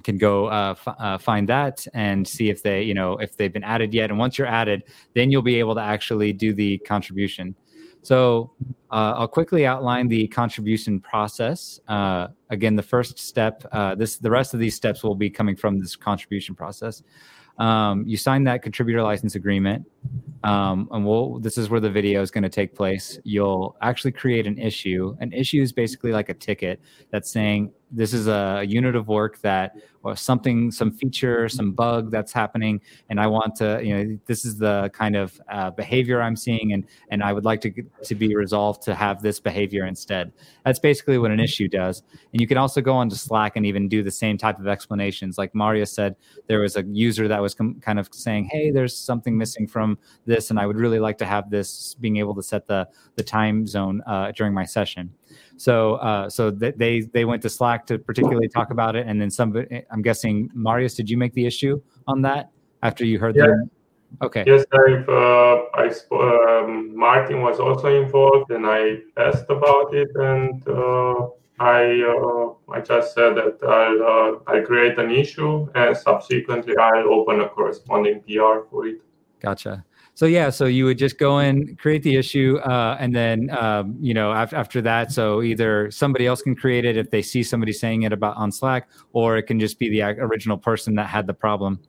can go uh, f- uh, find that and see if they you know if they've been added yet and once you're added then you'll be able to actually do the contribution so uh, i'll quickly outline the contribution process. Uh, again the first step uh, this the rest of these steps will be coming from this contribution process. Um, you sign that contributor license agreement. Um, and we'll, this is where the video is going to take place. You'll actually create an issue. An issue is basically like a ticket that's saying this is a unit of work that or something some feature some bug that's happening and i want to you know this is the kind of uh, behavior i'm seeing and and i would like to to be resolved to have this behavior instead. That's basically what an issue does. And you can also go onto slack and even do the same type of explanations. Like mario said there was a user that was com- kind of saying hey there's something missing from this and i would really like to have this being able to set the the time zone uh, during my session so uh, so th- they they went to Slack to particularly talk about it, and then some. I'm guessing Marius, did you make the issue on that after you heard yeah. them? Okay. Yes, I've, uh, I um, Martin was also involved, and I asked about it, and uh, I uh, I just said that I'll uh, I'll create an issue, and subsequently I'll open a corresponding PR for it. Gotcha so yeah so you would just go in create the issue uh, and then um, you know after, after that so either somebody else can create it if they see somebody saying it about on slack or it can just be the original person that had the problem.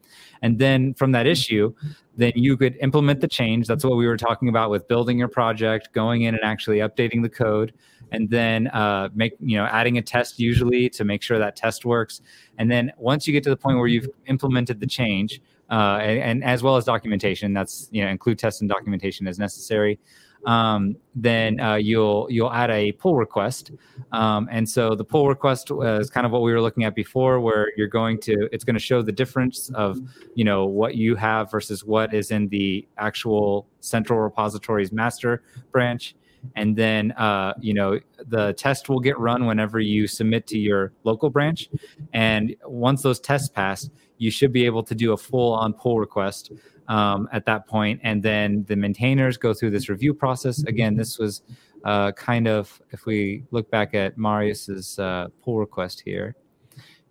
And then from that issue then you could implement the change. That's what we were talking about with building your project going in and actually updating the code and then uh, make you know adding a test usually to make sure that test works. And then once you get to the point where you've implemented the change uh, and, and, as well as documentation. That's you know include tests and documentation as necessary. Um, then uh, you'll you'll add a pull request, um, and so the pull request is kind of what we were looking at before, where you're going to it's going to show the difference of you know what you have versus what is in the actual central repository's master branch and then uh, you know the test will get run whenever you submit to your local branch and once those tests pass you should be able to do a full on pull request um, at that point. And then the maintainers go through this review process. Again this was uh, kind of if we look back at marius's uh, pull request here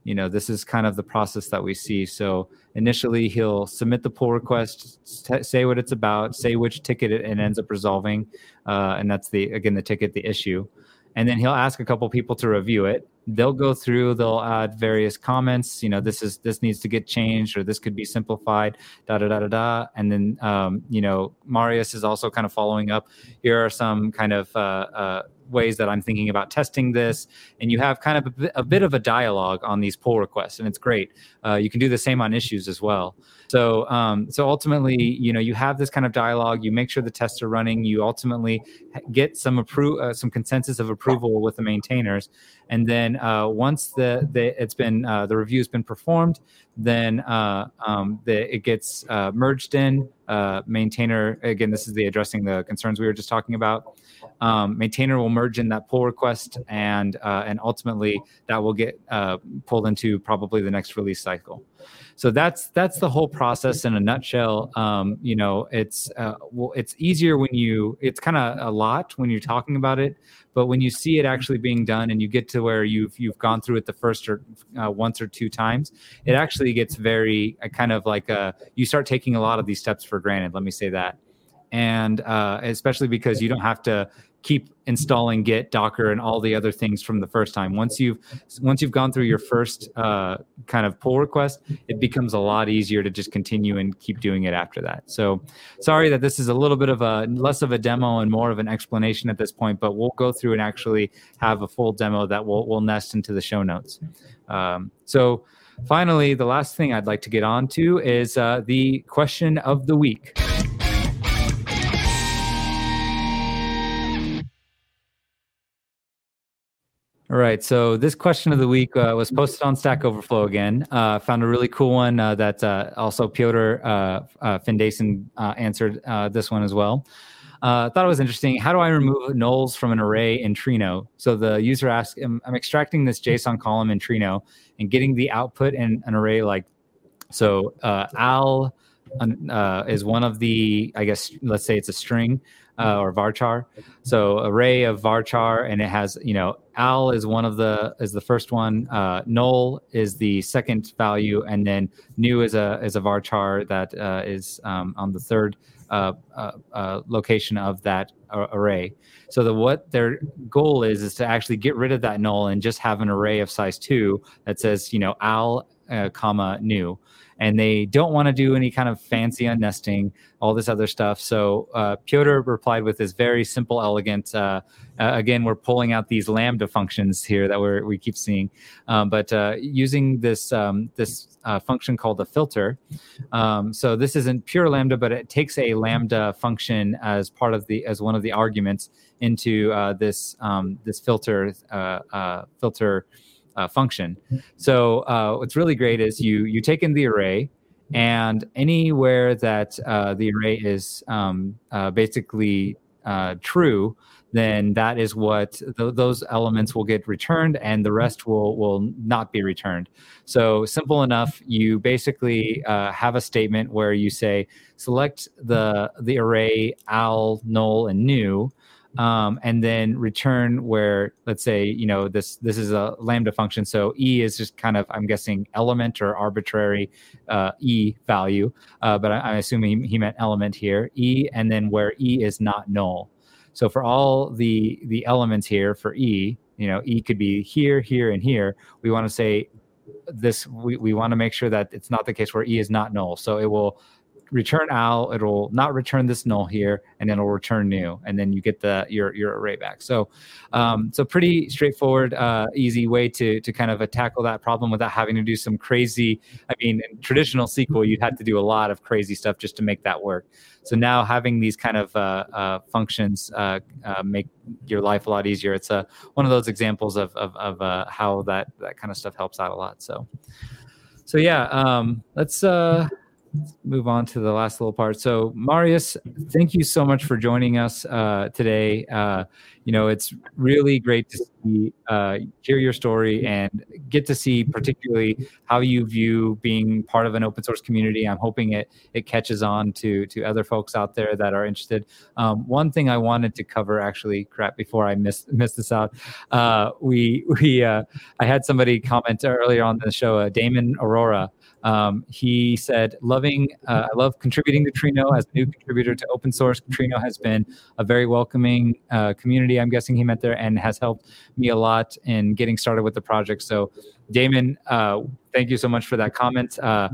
you know this is kind of the process that we see. So initially he'll submit the pull request t- say what it's about say which ticket it, ends up resolving uh, and that's the again the ticket the issue. And then he'll ask a couple people to review it they'll go through they'll add various comments you know this is this needs to get changed or this could be simplified da da da da da. And then um, you know marius is also kind of following up. Here are some kind of uh, uh, ways that i'm thinking about testing this and you have kind of a bit, a bit of a dialogue on these pull requests and it's great uh, you can do the same on issues as well so, um, so ultimately, you know, you have this kind of dialogue. You make sure the tests are running. You ultimately get some approve, uh, some consensus of approval with the maintainers, and then uh, once the, the it's been uh, the review's been performed, then uh, um, the, it gets uh, merged in. Uh, maintainer again, this is the addressing the concerns we were just talking about. Um, maintainer will merge in that pull request, and and ultimately that will get pulled into probably the next release cycle so that's that's the whole process in a nutshell. Um, you know it's uh, well it's easier when you it's kind of a lot when you're talking about it but when you see it actually being done and you get to where you've you've gone through it the first or uh, once or two times it actually gets very uh, kind of like a, you start taking a lot of these steps for granted let me say that. And uh, especially because you don't have to keep installing Git, Docker, and all the other things from the first time. Once you've once you've gone through your first uh, kind of pull request, it becomes a lot easier to just continue and keep doing it after that. So, sorry that this is a little bit of a less of a demo and more of an explanation at this point, but we'll go through and actually have a full demo that will will nest into the show notes. Um, so. Finally, the last thing I'd like to get on to is uh, the question of the week. All right. So this question of the week uh, was posted on Stack Overflow again. Uh, found a really cool one uh, that uh, also Piotr uh, uh, Findeisen answered this one as well. Thought it was interesting. How do I remove nulls from an array in Trino? So the user asked, I'm, I'm extracting this JSON column in Trino and getting the output in an array like, so al is one of the, I guess, let's say it's a string uh, or varchar. So array of varchar, and it has you know al is one of the is the first one. Uh, null is the second value, and then new is a is a varchar that uh, is um, on the third uh, uh, uh, location of that array. So the what their goal is is to actually get rid of that null and just have an array of size two that says you know al comma new and they don't want to do any kind of fancy unnesting, all this other stuff. So uh, replied with this very simple, elegant. Uh, uh, again, we're pulling out these lambda functions here that we we keep seeing, um, but uh, using this um, this uh, function called the filter. Um, so this isn't pure lambda, but it takes a lambda function as part of the as one of the arguments into uh, this um, this filter filter uh, function. So uh, what's really great is you you take in the array, and anywhere that uh, the array is um, uh, basically uh, true, then that is what th- those elements will get returned, and the rest will will not be returned. So simple enough. You basically uh, have a statement where you say select the the array al, null, and new um, and then return where let's say you know this this is a lambda function. So e is just kind of i'm guessing element or arbitrary uh, e value. Uh, but I, am assuming he meant element here e and then where e is not null. So for all the the elements here for e you know e could be here here and here. We want to say this we, we want to make sure that it's not the case where e is not null. So it will return al it'll not return this null here and then it'll return new and then you get the your your array back. So um, so pretty straightforward uh, easy way to to kind of tackle that problem without having to do some crazy i mean in traditional sql you'd have to do a lot of crazy stuff just to make that work. So now having these kind of uh, uh, functions uh, uh, make your life a lot easier it's a one of those examples of of, of uh, how that that kind of stuff helps out a lot. So so yeah um, let's uh move on to the last little part. So, Marius, thank you so much for joining us uh, today. Uh, you know, it's really great to see, uh, hear your story and get to see, particularly, how you view being part of an open source community. I'm hoping it it catches on to to other folks out there that are interested. Um, one thing I wanted to cover, actually, crap, before I missed missed this out, uh, we we uh, I had somebody comment earlier on the show, uh, Damon Aurora. Um, he said, "Loving, uh, I love contributing to Trino as a new contributor to open source. Trino has been a very welcoming uh, community. I'm guessing he meant there, and has helped me a lot in getting started with the project. So, Damon, uh, thank you so much for that comment." Uh,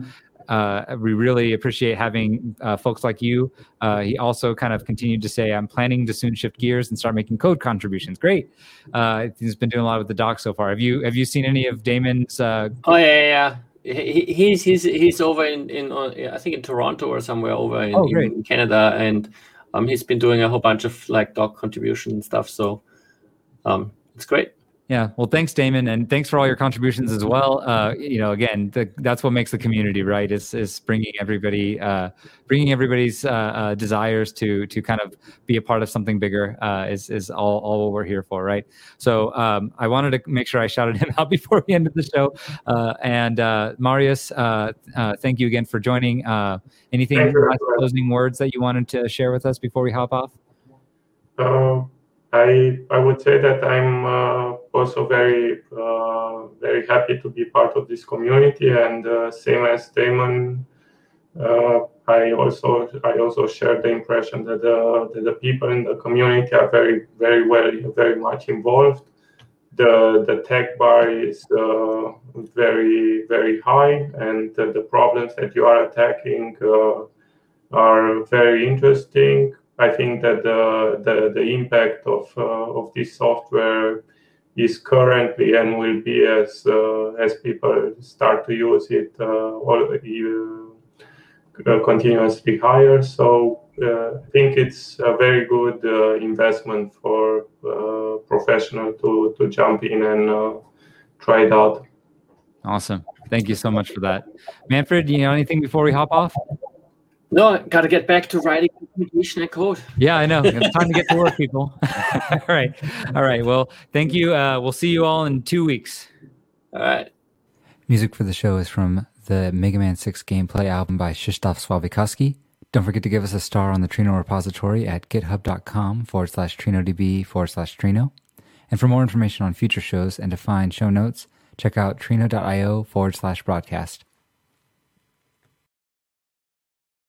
uh, we really appreciate having uh, folks like you. Uh, he also kind of continued to say, "I'm planning to soon shift gears and start making code contributions." Great. Uh, he's been doing a lot with the doc so far. Have you have you seen any of Damon's? oh yeah, yeah, he's he's he's over in in uh, I think in Toronto or somewhere over in, oh, in Canada, and um, he's been doing a whole bunch of like doc contribution and stuff. So um, it's great. Yeah, well, thanks, Damon, and thanks for all your contributions as well. Uh, you know, again, the, that's what makes the community right is is bringing everybody, uh, bringing everybody's uh, uh desires to to kind of be a part of something bigger uh, is is all all what we're here for, right? So um, I wanted to make sure I shouted him out before we ended the show. Uh, and Marius, thank you again for joining. anything closing words that you wanted to share with us before we hop off? I I would say that I'm uh, also very uh, very happy to be part of this community, and uh, same as Damon, uh, I also I also share the impression that the, that the people in the community are very very well very much involved. The the tech bar is uh, very very high, and the, the, problems that you are attacking uh, are very interesting. I think that the the, the impact of uh, of this software is currently and will be as uh, as people start to use it uh, all, uh, continuously higher. So I think it's a very good investment for professional to to jump in and try it out. Awesome. Thank you so much for that. Manfred, do you know anything before we hop off? No, got to get back to writing communication and code. Yeah, I know. It's time to get to work, people. all right. All right. Well, thank you. Uh, we'll see you all in two weeks. All right. Music for the show is from the Mega Man 6 gameplay album by Krzysztof Słowikowski. Don't forget to give us a star on the Trino repository at github.com forward slash TrinoDB forward slash Trino. And for more information on future shows and to find show notes, check out trino.io forward slash broadcast.